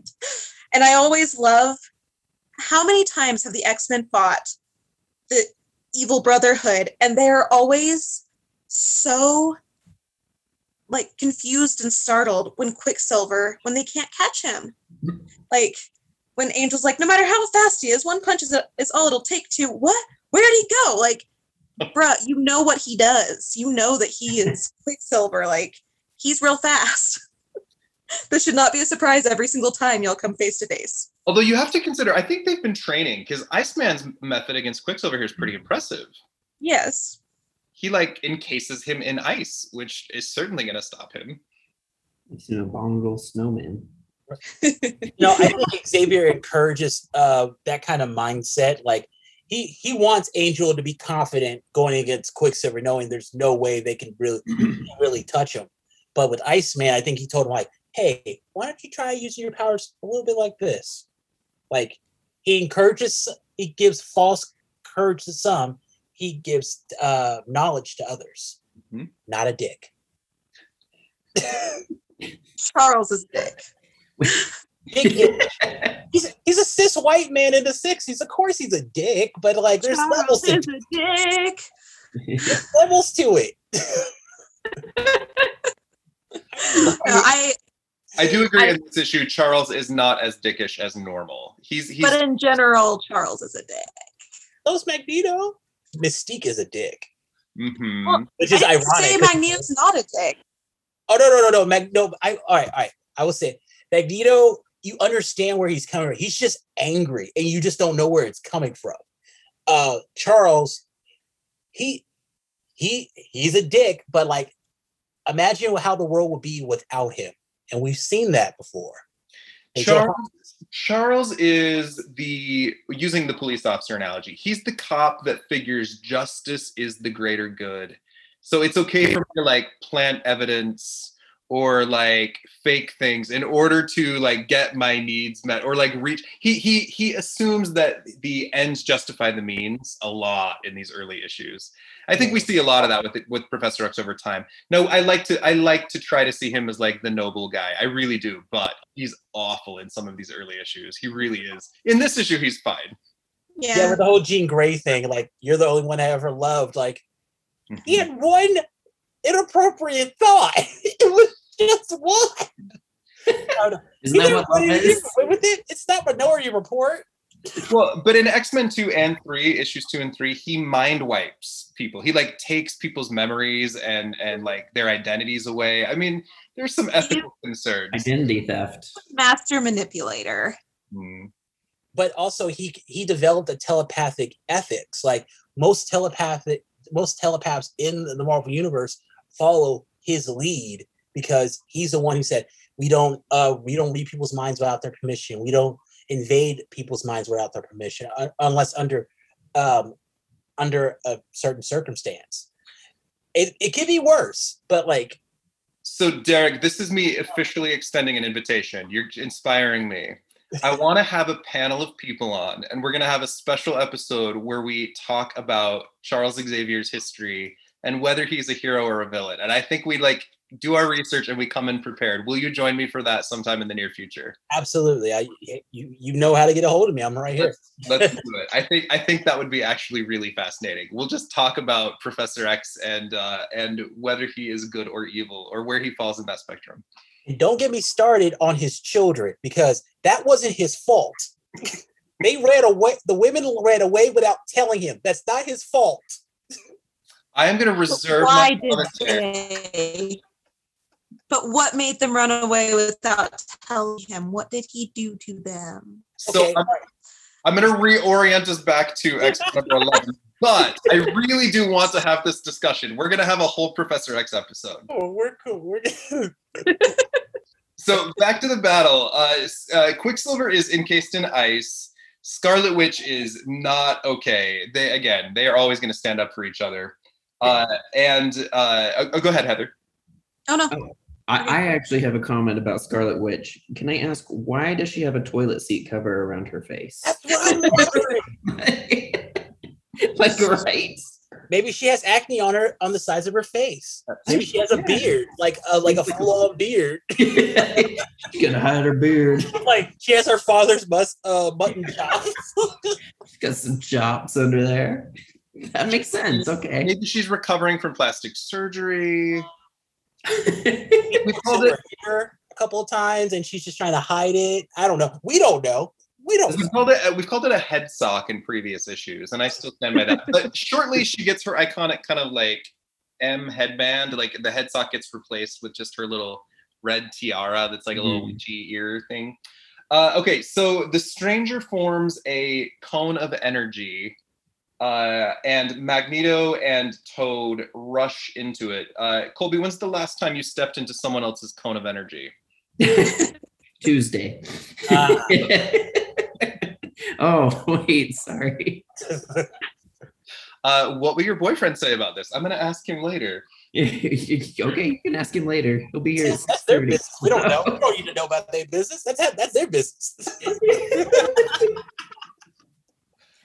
and I always love how many times have the X-Men fought the evil brotherhood and they're always so like confused and startled when Quicksilver when they can't catch him. Like when Angel's like, no matter how fast he is, one punch is, is all it'll take to what? Where did he go? Like, bruh, you know what he does. You know that he is Quicksilver. Like, he's real fast. this should not be a surprise every single time y'all come face to face. Although you have to consider, I think they've been training because Iceman's method against Quicksilver here is pretty impressive. Yes. He like encases him in ice, which is certainly going to stop him. It's an abominable snowman. No, I think Xavier encourages uh, that kind of mindset. Like he he wants Angel to be confident going against Quicksilver, knowing there's no way they can really really touch him. But with Iceman, I think he told him like, "Hey, why don't you try using your powers a little bit like this?" Like he encourages, he gives false courage to some, he gives uh, knowledge to others. Mhm. Not a dick. Charles is dick. Dick he's he's a cis white man in the sixties. Of course, he's a dick, but like there's levels to, is a dick. there's levels to it. No, I I do agree I- in this issue. Charles is not as dickish as normal. He's he's but in general, Charles is a dick. Those Magneto, Mystique is a dick, Mhm. Well, which is I didn't ironic. say 'cause- Magneto's not a dick. Oh no no no no Mag no I all right all right I will say Magneto you understand where he's coming from. He's just angry and you just don't know where it's coming from. Uh Charles he he he's a dick but like imagine how the world would be without him and we've seen that before. Charles, Charles is the using the police officer analogy. He's the cop that figures justice is the greater good. So it's okay for me to like plant evidence or like fake things in order to like get my needs met or like reach he he he assumes that the ends justify the means a lot in these early issues. I think we see a lot of that with with Professor X over time. No, I like to I like to try to see him as like the noble guy. I really do, but he's awful in some of these early issues. He really is. In this issue, he's fine. yeah, Yeah. with the whole Jean Grey thing, like you're the only one I ever loved. Like he mm-hmm. had one inappropriate thought. it was just one. I don't- Isn't he that what really love is? with it. It's not Minority Report. Well, but in X Men two and three, issues two and three, he mind wipes people. He like takes people's memories and and like their identities away. I mean, there's some ethical concerns. Identity theft. Master manipulator. Hmm. but also he he developed a telepathic ethics like most telepathic most telepaths in the marvel universe follow his lead because he's the one who said we don't uh we don't read people's minds without their permission we don't invade people's minds without their permission un- unless under um under a certain circumstance it, it could be worse but like So, Derek, this is me officially extending an invitation. You're inspiring me. I want to have a panel of people on, and we're going to have a special episode where we talk about Charles Xavier's history and whether he's a hero or a villain. And I think we like do our research and we come in prepared. Will you join me for that sometime in the near future? Absolutely. I you you know how to get a hold of me. I'm right here. Let's, let's do it. I think I think that would be actually really fascinating. We'll just talk about Professor X and uh, and whether he is good or evil or where he falls in that spectrum. And don't get me started on his children because that wasn't his fault. they ran away. The women ran away without telling him. That's not his fault. I am going to reserve Why my did commentary. they? But what made them run away without telling him? What did he do to them? So Okay, I'm, I'm going to reorient us back to X number 11. But I really do want to have this discussion. We're going to have a whole Professor X episode. Oh, we're cool. We're So back to the battle. Uh, uh, Quicksilver is encased in ice. Scarlet Witch is not okay. They again, they are always going to stand up for each other. Uh, and uh, oh, go ahead, Heather. Oh no. I, I actually have a comment about Scarlet Witch. Can I ask why does she have a toilet seat cover around her face? That's what I'm like right? Maybe she has acne on her on the sides of her face. Maybe she has a beard, like a like a full on beard. She's gonna hide her beard. like she has her father's bus uh button chops. She's got some chops under there. That makes sense. Okay. Maybe she's recovering from plastic surgery. We We called called it. her a couple of times and she's just trying to hide it. I don't know. We don't know. We don't. We've called it. We've called it a head sock in previous issues, and I still stand by that. But shortly, she gets her iconic kind of like M headband. Like the head sock gets replaced with just her little red tiara that's like a little Mhm. witchy ear thing. Uh, okay, so the stranger forms a cone of energy, uh, and Magneto and Toad rush into it. Uh, Colby, when's the last time you stepped into someone else's cone of energy? Tuesday. Ah. oh wait, sorry. Uh, what will your boyfriend say about this? I'm going to ask him later. okay, you can ask him later. He'll be here. at That's their business. We don't know. We don't need to know about their business. That's that's their business.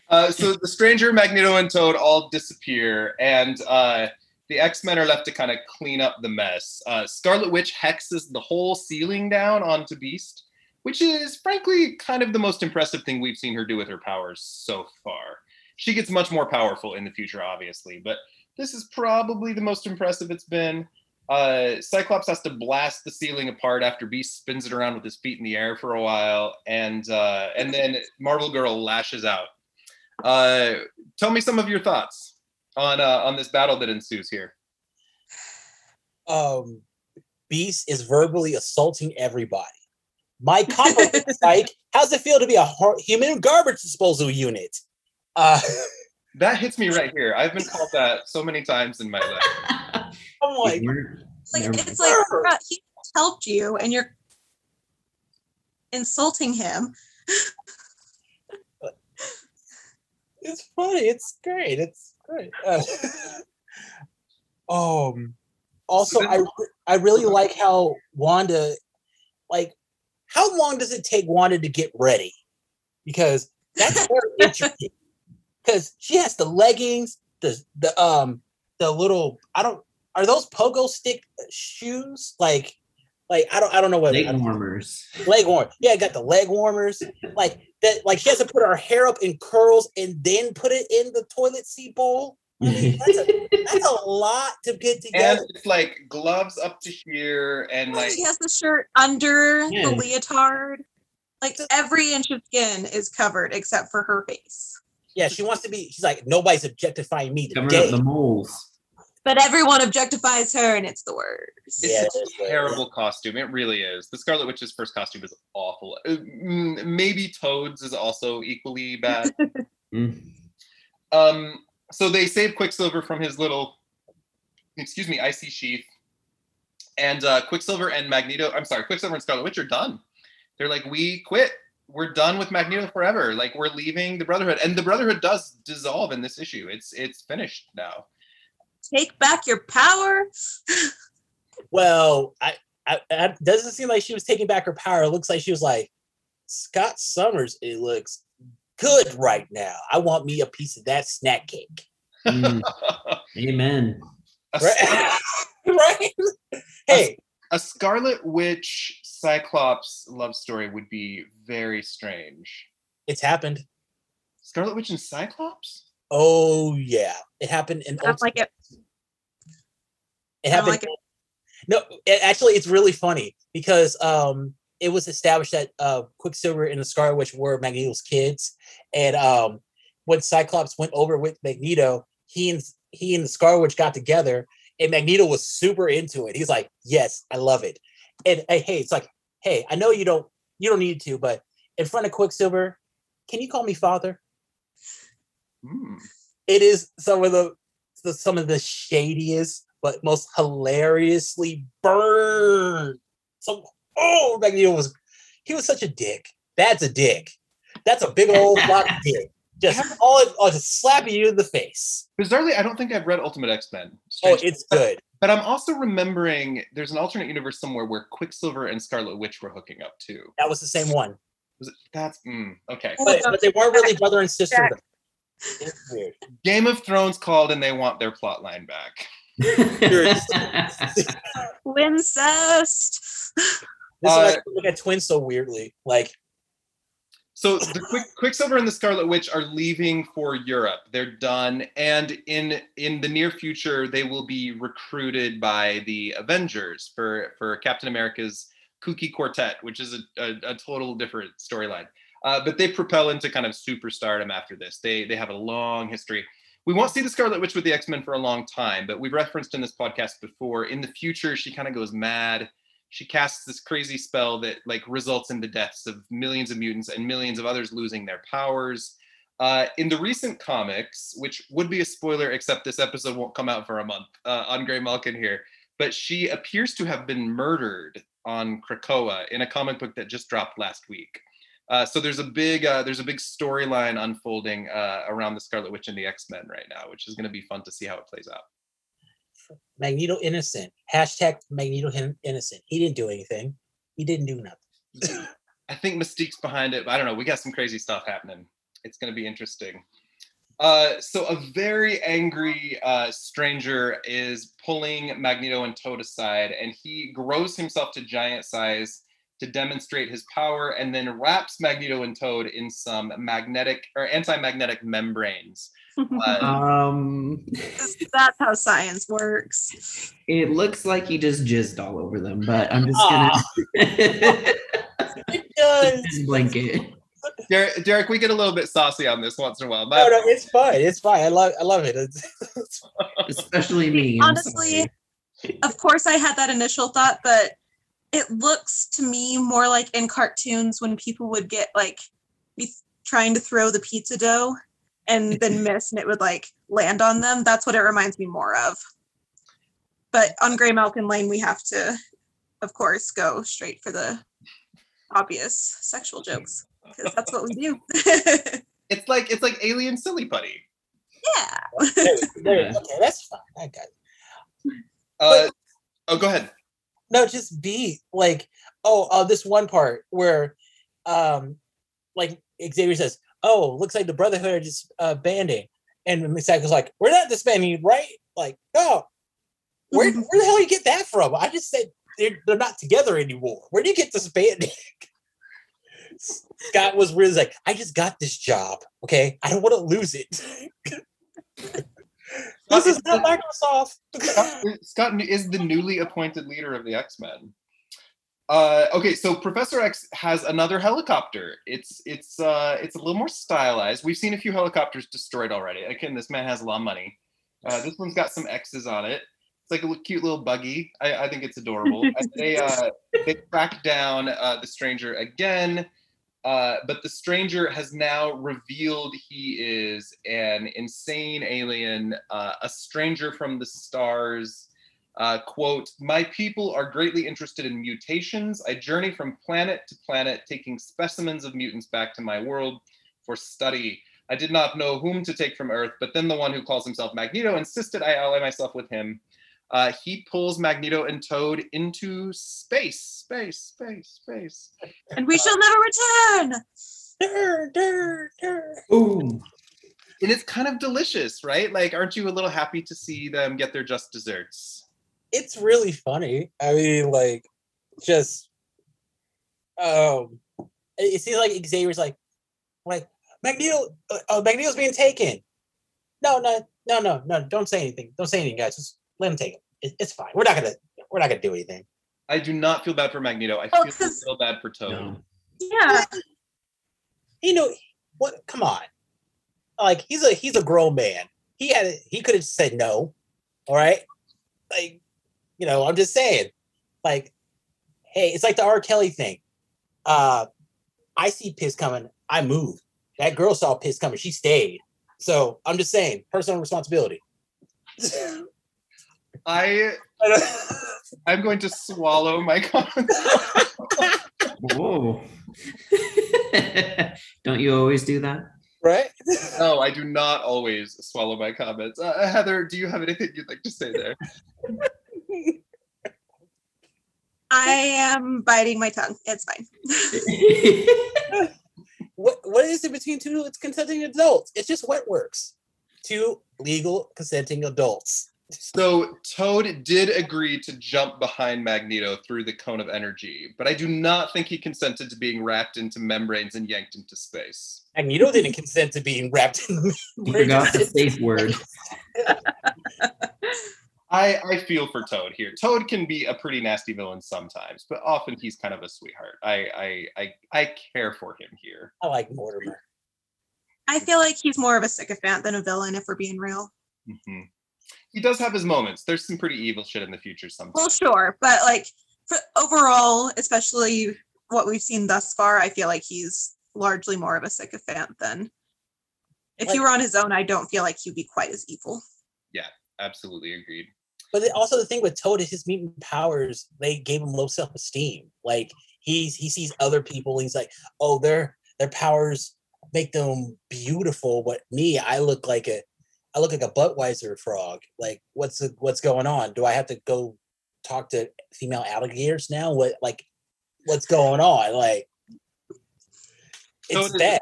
Uh, so the stranger, Magneto, and Toad all disappear, and uh, the X Men are left to kind of clean up the mess. Uh, Scarlet Witch hexes the whole ceiling down onto Beast, which is frankly kind of the most impressive thing we've seen her do with her powers so far. She gets much more powerful in the future, obviously, but this is probably the most impressive it's been. Uh, Cyclops has to blast the ceiling apart after Beast spins it around with his feet in the air for a while, and uh, and then Marvel Girl lashes out. Uh, tell me some of your thoughts on uh, on this battle that ensues here. um, Beast is verbally assaulting everybody. My comment is like, how's it feel to be a human garbage disposal unit? Uh, That hits me right here. I've been called that so many times in my life. I'm like, It's like it's like he helped you and you're insulting him. It's funny. It's great. It's great. Uh, um. Also, I I really like how Wanda, like, how long does it take Wanda to get ready? Because that's very interesting. Because she has the leggings, the the um the little I don't are those pogo stick shoes like like I don't I don't know what I Leg don't- warmers. leg warmer. Yeah, got the leg warmers. Like that. Like she has to put her hair up in curls and then put it in the toilet seat bowl. I mean, that's a, that's a lot to get And together. it's like gloves up to here, and like she has the shirt under Yeah. the leotard. Like every inch of skin is covered except for her face. Yeah, she wants to be. She's like nobody's objectifying me Covering today. up the moles. But everyone objectifies her and it's the worst. Yeah, it's that's a right. terrible costume. It really is. The Scarlet Witch's first costume is awful. Uh, Maybe Toad's is also equally bad. Mm. Um, so they save Quicksilver from his little, excuse me, icy sheath. And uh, Quicksilver and Magneto, I'm sorry, Quicksilver and Scarlet Witch are done. They're like, we quit. We're done with Magneto forever. Like we're leaving the Brotherhood, and the Brotherhood does dissolve in this issue. It's it's finished now. Take back your power. Well, I, I, I doesn't seem like she was taking back her power. It looks like she was like Scott Summers. It looks good right now. I want me a piece of that snack cake. Mm. Amen. Right? right? Hey, A Scarlet Witch Cyclops love story would be very strange. it's happened. Scarlet Witch and Cyclops? Oh yeah, it happened in. I like it. It happened. like it. No, it, actually, it's really funny because um, it was established that uh, Quicksilver and the Scarlet Witch were Magneto's kids, and um, when Cyclops went over with Magneto, he and he and the Scarlet Witch got together, and Magneto was super into it. He's like, "Yes, I love it." And hey, hey, it's like, "Hey, I know you don't you don't need to, but in front of Quicksilver, can you call me father?" Hmm. it is some of the, the some of the shadiest but most hilariously burned. So oh Magneto was he was such a dick. That's a dick. That's a big old black dick. Just all all just slapping you in the face. Bizarrely, I don't think I've read Ultimate X Men. Oh, it's good. But I'm also remembering there's an alternate universe somewhere where Quicksilver and Scarlet Witch were hooking up too. That was the same one. Was it? That's mm, okay. Oh, But, but they weren't really brother and sister. Jack. though. It's weird. Game of Thrones called and they want their plot line back. Incest. This Uh, is why I look at twins so weirdly. Like So the Quick, Quicksilver and the Scarlet Witch are leaving for Europe. They're done, and in in the near future, they will be recruited by the Avengers for for Captain America's kooky quartet, which is a, a, a total different storyline. Uh, but they propel into kind of superstardom after this. They they have a long history. We won't see the Scarlet Witch with the X Men for a long time, but we've referenced in this podcast before. In the future, she kind of goes mad she casts this crazy spell that like results in the deaths of millions of mutants and millions of others losing their powers. Uh, in the recent comics, which would be a spoiler, except this episode won't come out for a month uh, on Graymalkin here, but she appears to have been murdered on Krakoa in a comic book that just dropped last week. Uh, so there's a big uh, there's a big storyline unfolding uh, around the Scarlet Witch and the X Men right now, which is going to be fun to see how it plays out. Magneto innocent. Hashtag Magneto innocent. He didn't do anything. He didn't do nothing. I think Mystique's behind it. But I don't know. We got some crazy stuff happening. It's going to be interesting. Uh, so a very angry uh, stranger is pulling Magneto and Toad aside, and he grows himself to giant size to demonstrate his power, and then wraps Magneto and Toad in some magnetic or anti-magnetic membranes. Uh, um, That's how science works. it looks like he just jizzed all over them, but I'm just Aw. gonna It does. just blanket. Derek, Derek, we get a little bit saucy on this once in a while. No, My- no, it's fine. It's fine. I love. I love it. It's, Especially me. Honestly. Of course, I had that initial thought, but it looks to me more like in cartoons when people would get like be trying to throw the pizza dough and then miss and it would like land on them. That's what it reminds me more of. But on Graymalkin Lane, we have to, of course, go straight for the obvious sexual jokes because that's what we do. it's like it's like Alien Silly Putty. yeah. there, there, okay, that's fine. I got it. Uh, oh, go ahead. No, just be like, oh, uh, this one part where, um, like Xavier says, "Oh, looks like the Brotherhood are just uh, banding," and Misako's like, "We're not disbanding, right?" Like, no, where where the hell you get that from? I just said they're they're not together anymore. Where do you get disbanding? Scott was really like, I just got this job. Okay, I don't want to lose it. this is not Microsoft. Scott, Scott is the newly appointed leader of the X Men. Uh, okay, so Professor X has another helicopter. It's it's uh, it's a little more stylized. We've seen a few helicopters destroyed already. Again, this man has a lot of money. Uh, this one's got some X's on it. It's like a cute little buggy. I, I think it's adorable. And they uh, they track down uh, the stranger again. Uh, but the stranger has now revealed he is an insane alien, uh, a stranger from the stars. Uh, quote, my people are greatly interested in mutations. I journey from planet to planet, taking specimens of mutants back to my world for study. I did not know whom to take from Earth, but then the one who calls himself Magneto insisted I ally myself with him. Uh, he pulls Magneto and Toad into space, space, space, space. And we shall never return. Durr, durr, durr. Ooh. And it's kind of delicious, right? Like, aren't you a little happy to see them get their just desserts? it's really funny. I mean, like, just um, it, it seems like Xavier's like, like Magneto, uh, uh, Magneto's being taken. No, no, no, no, no! Don't say anything. Don't say anything, guys. Just let him take it. it it's fine. We're not gonna, we're not gonna do anything. I do not feel bad for Magneto. I Oh, feel a 'cause- little bad for Toad. No. Yeah. You know what? Come on, like he's a he's a grown man. He had he could have said no. All right, like you know, I'm just saying, like, hey, it's like the R. Kelly thing. Uh, I see piss coming. I move. That girl saw piss coming. She stayed. So I'm just saying, personal responsibility. I I'm going to swallow my comments. Whoa. Don't you always do that? right? No, I do not always swallow my comments. Uh, Heather, do you have anything you'd like to say there? I am biting my tongue. It's fine. What what is it between two consenting adults? It's just what works. Two legal consenting adults. So Toad did agree to jump behind Magneto through the cone of energy, but I do not think he consented to being wrapped into membranes and yanked into space. Magneto didn't consent to being wrapped in the you forgot the safe word. I, I feel for Toad here. Toad can be a pretty nasty villain sometimes, but often he's kind of a sweetheart. I I I, I care for him here. I like Mortimer. I feel like he's more of a sycophant than a villain, if we're being real. Mhm. He does have his moments. There's some pretty evil shit in the future sometimes. Well, sure, but like for overall, especially what we've seen thus far, I feel like he's largely more of a sycophant than. If he were on his own, I don't feel like he'd be quite as evil. Yeah, absolutely agreed. But also the thing with Toad is his mutant powers, they gave him low self-esteem. Like he's he sees other people, he's like, oh, their their powers make them beautiful, but me, I look like a I look like a Budweiser frog. Like, what's the, what's going on? Do I have to go talk to female alligators now? What like what's going on? Like Toad it's is- bad.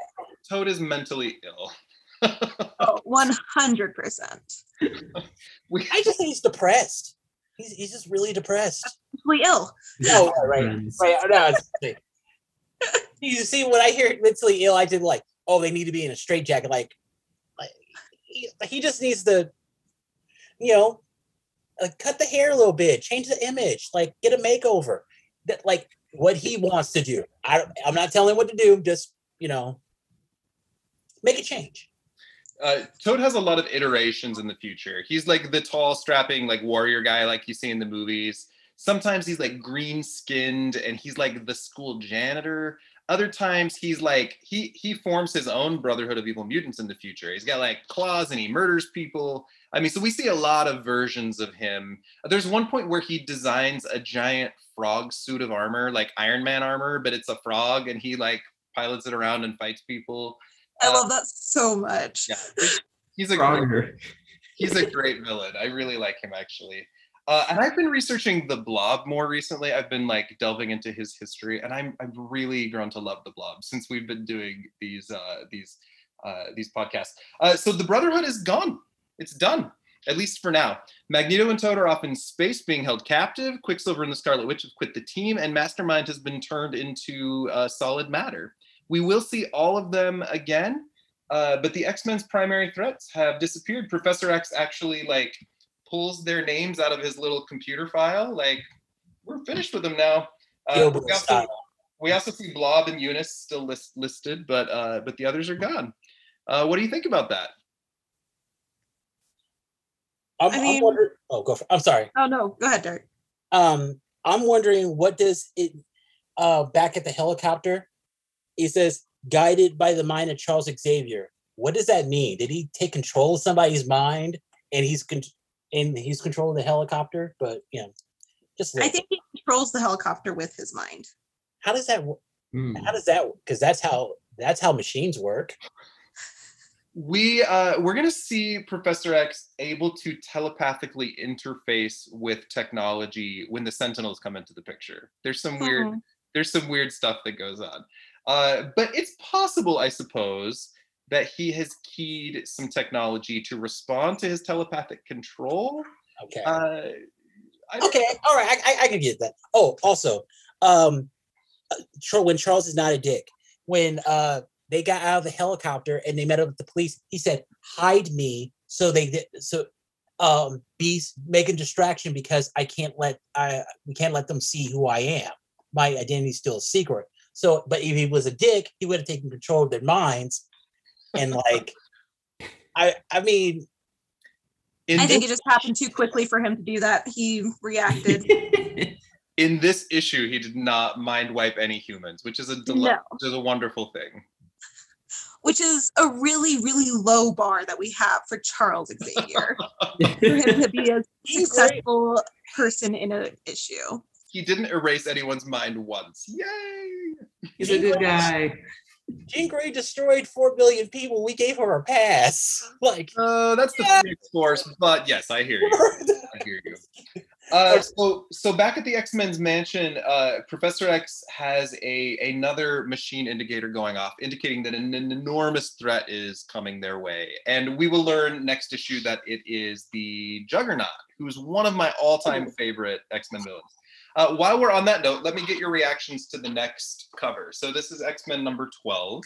Toad is mentally ill. Oh, 100%. I just think he's depressed. He's, he's just really depressed. Mentally ill. Oh, no, right, Friends. right. No, it's- you see, when I hear mentally ill, I did like, oh, they need to be in a straitjacket. Like, like he, just needs to, you know, like cut the hair a little bit, change the image, like get a makeover. That like what he wants to do. I I'm not telling him what to do. Just you know, make a change. uh, Toad has a lot of iterations in the future. He's like the tall, strapping, like warrior guy, like you see in the movies. Sometimes he's like green skinned and he's like the school janitor. Other times he's like he he forms his own Brotherhood of Evil Mutants in the future. He's got like claws and he murders people. I mean, so we see a lot of versions of him. There's one point where he designs a giant frog suit of armor, like Iron Man armor, but it's a frog, and he like pilots it around and fights people. I Uh, love that so much. Yeah, he's a great, he's a great villain. I really like him actually. Uh, and I've been researching the Blob more recently. I've been like delving into his history, and I'm I've really grown to love the Blob since we've been doing these uh, these uh, these podcasts. Uh, so the Brotherhood is gone. It's done, at least for now. Magneto and Toad are off in space, being held captive. Quicksilver and the Scarlet Witch have quit the team, and Mastermind has been turned into uh, solid matter. We will see all of them again, uh, but the X Men's primary threats have disappeared. Professor X actually like pulls their names out of his little computer file. Like we're finished with them now. Uh, we, also, we also see Blob and Unus still list, listed, but uh, but the others are gone. Uh, what do you think about that? I'm, I I'm mean- wondering. Oh, go for. I'm sorry. Oh no, go ahead, Dirk. um i'm wondering what does it uh back at the helicopter he says guided by the mind of charles xavier what does that mean did he take control of somebody's mind and he's con- and he's controlling the helicopter but you know just I think he controls the helicopter with his mind. how does that wo- Hmm. how does that because that's how that's how machines work we uh, we're gonna see Professor X able to telepathically interface with technology when the Sentinels come into the picture. There's some weird Mhm. there's some weird stuff that goes on, uh, but it's possible, I suppose, that he has keyed some technology to respond to his telepathic control. okay Uh, Okay, all right, I, I, I can get that. Oh, also, um, uh, when Charles is not a dick, when uh they got out of the helicopter and they met up with the police, he said, "Hide me," so they did. So, um, be's making distraction because I can't let I we can't let them see who I am. My identity is still a secret. So, but if he was a dick, he would have taken control of their minds, and like, I I mean, in I think this- it just happened too quickly for him to do that. He reacted. in this issue, he did not mind wipe any humans, which is a del- No. which is a wonderful thing. which is a really, really low bar that we have for Charles Xavier. for him to be a He's great. successful person in an issue. He didn't erase anyone's mind once. Yay! He's a good guy. Jean Grey destroyed four billion people. We gave her a pass. Like, Uh, that's the Phoenix Force, but yes, I hear you. I hear you. Uh, so, so back at the X Men's mansion, uh, Professor X has a another machine indicator going off, indicating that an, an enormous threat is coming their way. And we will learn next issue that it is the Juggernaut, who's one of my all-time favorite X Men villains. Uh, while we're on that note, let me get your reactions to the next cover. So this is X Men number twelve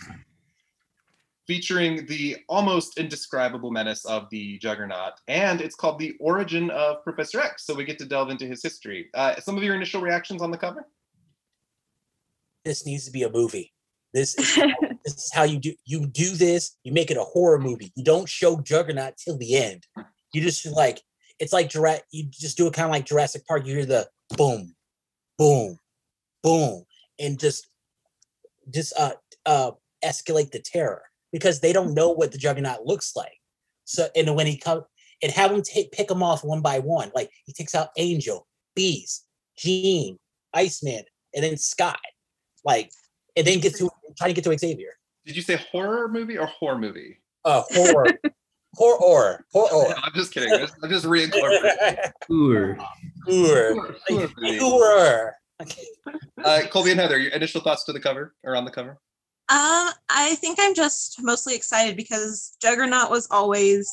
featuring the almost indescribable menace of the Juggernaut, and it's called The Origin of Professor X. So we get to delve into his history. Uh, some of your initial reactions on the cover? this needs to be a movie. This is, this is how you do you do this. You make it a horror movie. You don't show Juggernaut till the end. You just like it's like Jura- you just do it kind of like Jurassic Park. You hear the boom, boom, boom, and just just uh uh escalate the terror because they don't know what the Juggernaut looks like. So and when he comes and have him take pick them off one by one. Like he takes out Angel, Beast, Jean, Iceman, and then Scott. Like and then gets to try to get to Xavier. Did you say horror movie or horror movie? Uh horror. horror. or. Poor or. just kidding. I'm just, kidding. I'm just reincorporating. Ooh. Horror. Horror movie. Horror. Okay. Uh, Colby and Heather, your initial thoughts to the cover or on the cover? Um, I think I'm just mostly excited because Juggernaut was always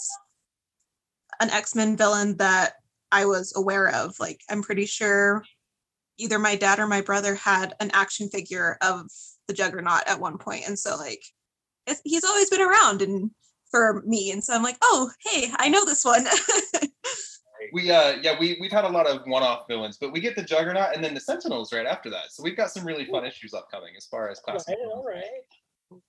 an X-Men villain that I was aware of. Like, I'm pretty sure either my dad or my brother had an action figure of the Juggernaut at one point, and so like, it's, he's always been around and for me, and so I'm like, oh, hey, I know this one. We uh yeah we we've had a lot of one-off villains, but we get the Juggernaut and then the Sentinels right after that. So we've got some really fun issues upcoming as far as classic. All right, all right.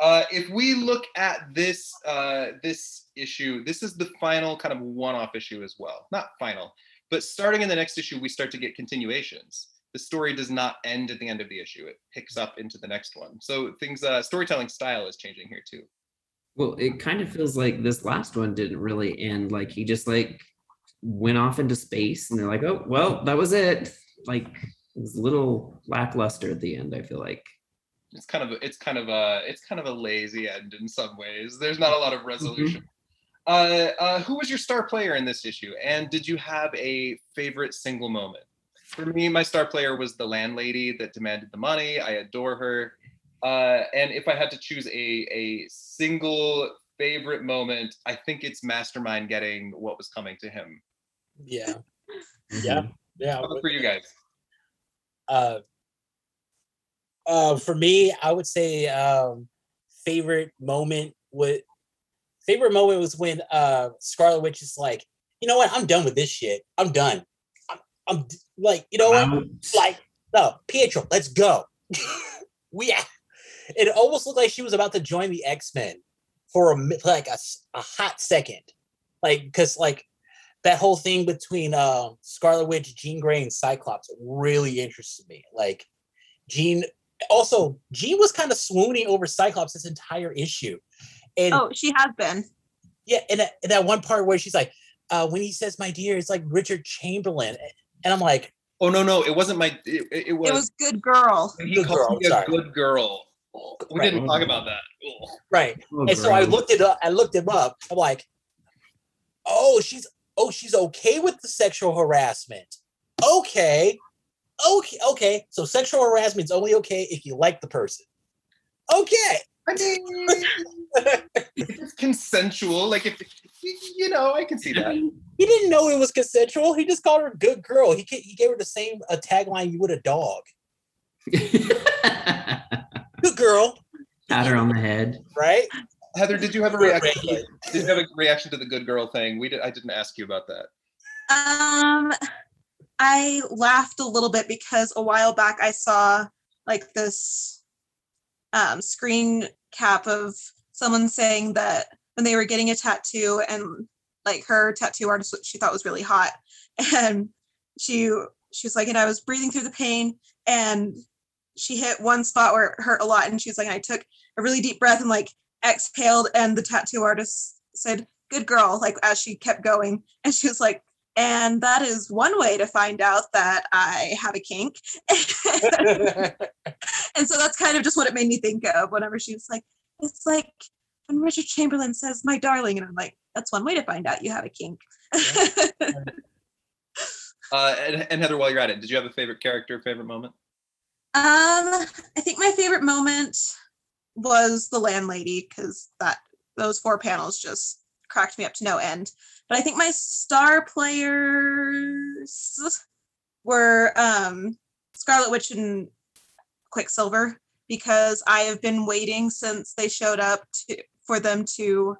Uh, if we look at this uh, this issue, this is the final kind of one-off issue as well. Not final, but starting in the next issue, we start to get continuations. The story does not end at the end of the issue; it picks up into the next one. So things, uh, storytelling style is changing here too. Well, it kind of feels like this last one didn't really end. Like he just like went off into space, and they're like, "Oh, well, that was it." Like it was a little lackluster at the end. I feel like. It's kind of a, it's kind of a it's kind of a lazy end in some ways. There's not a lot of resolution. Uh, uh, who was your star player in this issue, and did you have a favorite single moment? For me, my star player was the landlady that demanded the money. I adore her. Uh, and if I had to choose a a single favorite moment, I think it's Mastermind getting what was coming to him. Yeah. Yeah. Yeah. For you guys? uh, uh, for me, I would say um, favorite moment would favorite moment was when uh, Scarlet Witch is like, you know what, I'm done with this shit. I'm done. I'm, I'm d- like, you know what, Out. like, no, Pietro, let's go. we, it almost looked like she was about to join the X Men for a mi- like a, s- a hot second, like because like that whole thing between uh, Scarlet Witch, Jean Grey, and Cyclops really interested me. Like Jean, also Jean was kind of swooning over Cyclops this entire issue, and oh, she has been. yeah, and that, and that one part where she's like, uh, when he says "my dear," it's like Richard Chamberlain, and I'm like, Oh no, no, it wasn't my. It, it was. It was good girl. he Good called girl, me a sorry. good girl. We Right. didn't talk about that. Ugh. right. Oh, and so I looked it up. I looked him up. I'm like, oh, she's oh, she's okay with the sexual harassment. Okay, okay, okay. So sexual harassment is only okay if you like the person. Okay. I mean, it's consensual. Like if you know, I can see that. He didn't know it was consensual. He just called her a good girl. He he gave her the same a tagline you would a dog. Good girl, Pat her on the head. right? Heather, did you have a reaction? To the, did you have a reaction to the good girl thing? We did. I didn't ask you about that. Um, I laughed a little bit because a while back I saw like this um, screen cap of someone saying that when they were getting a tattoo and like her tattoo artist, which she thought was really hot, and she she was like, and I was breathing through the pain, and she hit one spot where it hurt a lot, and she was like, I took a really deep breath and like exhaled, and the tattoo artist said, "Good girl," like as she kept going, and she was like, and that is one way to find out that I have a kink. and so that's kind of just what it made me think of whenever she was like, it's like when Richard Chamberlain says, my darling. And I'm like, that's one way to find out you have a kink. Uh, and, and Heather, while you're at it, did you have a favorite character, favorite moment? Um, I think my favorite moment was the landlady because that those four panels just cracked me up to no end. But I think my star players were um, Scarlet Witch and Quicksilver because I have been waiting since they showed up to for them to,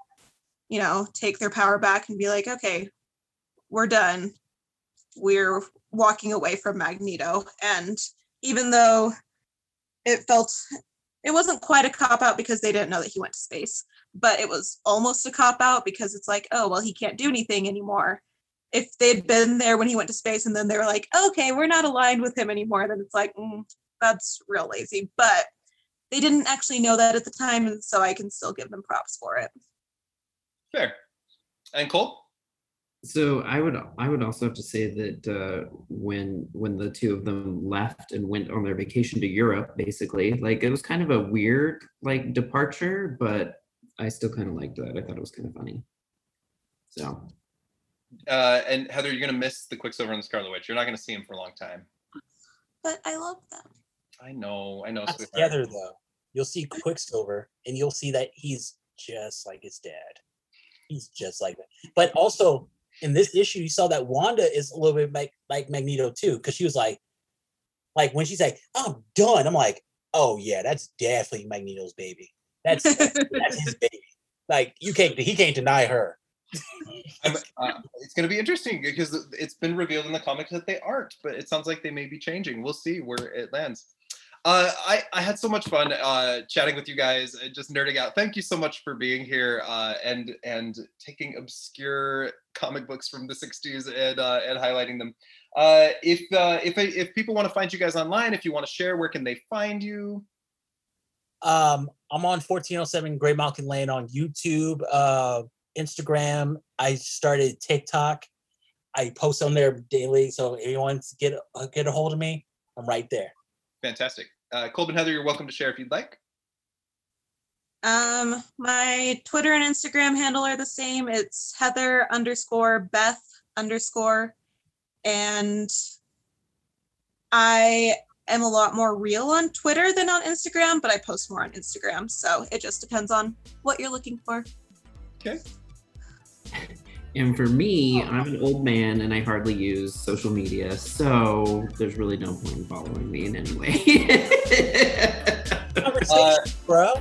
you know, take their power back and be like, okay, we're done. We're walking away from Magneto. And even though it felt it wasn't quite a cop out because they didn't know that he went to space, but it was almost a cop out because it's like, oh, well, he can't do anything anymore. If they'd been there when he went to space and then they were like, okay, we're not aligned with him anymore, then it's like, mm, that's real lazy. But they didn't actually know that at the time, and so I can still give them props for it. Fair. And Cole? So I would I would also have to say that uh, when when the two of them left and went on their vacation to Europe, basically, like it was kind of a weird like departure, but I still kind of liked that. I thought it was kind of funny. So Uh, and Heather, you're gonna miss the Quicksilver and the Scarlet Witch. You're not gonna see him for a long time. But I love them. I know. I know. Not sweetheart. together though. You'll see Quicksilver, and you'll see that he's just like his dad. He's just like that. But also in this issue, you saw that Wanda is a little bit like like Magneto too, because she was like, like when she's like, "I'm done," I'm like, "Oh yeah, that's definitely Magneto's baby. That's that's his baby. Like you can't he can't deny her." I'm, uh, it's going to be interesting because it's been revealed in the comics that they aren't, but it sounds like they may be changing. We'll see where it lands. Uh, I, I had so much fun uh, chatting with you guys and just nerding out. Thank you so much for being here uh, and and taking obscure comic books from the '60s and uh, and highlighting them. Uh, if if if people want to find you guys online, if you want to share, where can they find you? Um, I'm on 1407 Great Mountain Lane on YouTube, Instagram. I started TikTok. I post on there daily, so if you want to get get a hold of me, I'm right there. Fantastic. Uh, Colbin Heather, you're welcome to share if you'd like. Um, my Twitter and Instagram handle are the same. It's Heather underscore Beth underscore, and I am a lot more real on Twitter than on Instagram, but I post more on Instagram. So it just depends on what you're looking for. Okay. And for me, I'm an old man and I hardly use social media, so there's really no point in following me in any way. Conversation, bro.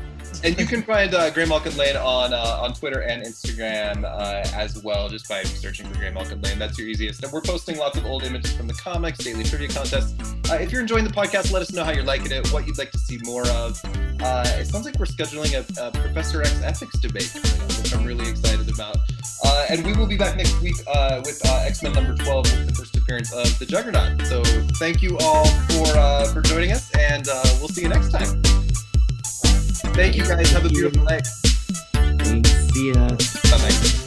And you can find uh, Graymalkin Lane on uh, on Twitter and Instagram uh, as well, just by searching for Graymalkin Lane. That's your easiest. And we're posting lots of old images from the comics, daily trivia contests. Uh, if you're enjoying the podcast, let us know how you're liking it, what you'd like to see more of. Uh, it sounds like we're scheduling a, a Professor X ethics debate, which I'm really excited about. Uh, and we will be back next week with X Men number 12, with the first appearance of the Juggernaut. So thank you all for for joining us, and we'll see you next time. Thank you guys. Have a beautiful night. See ya. Bye bye.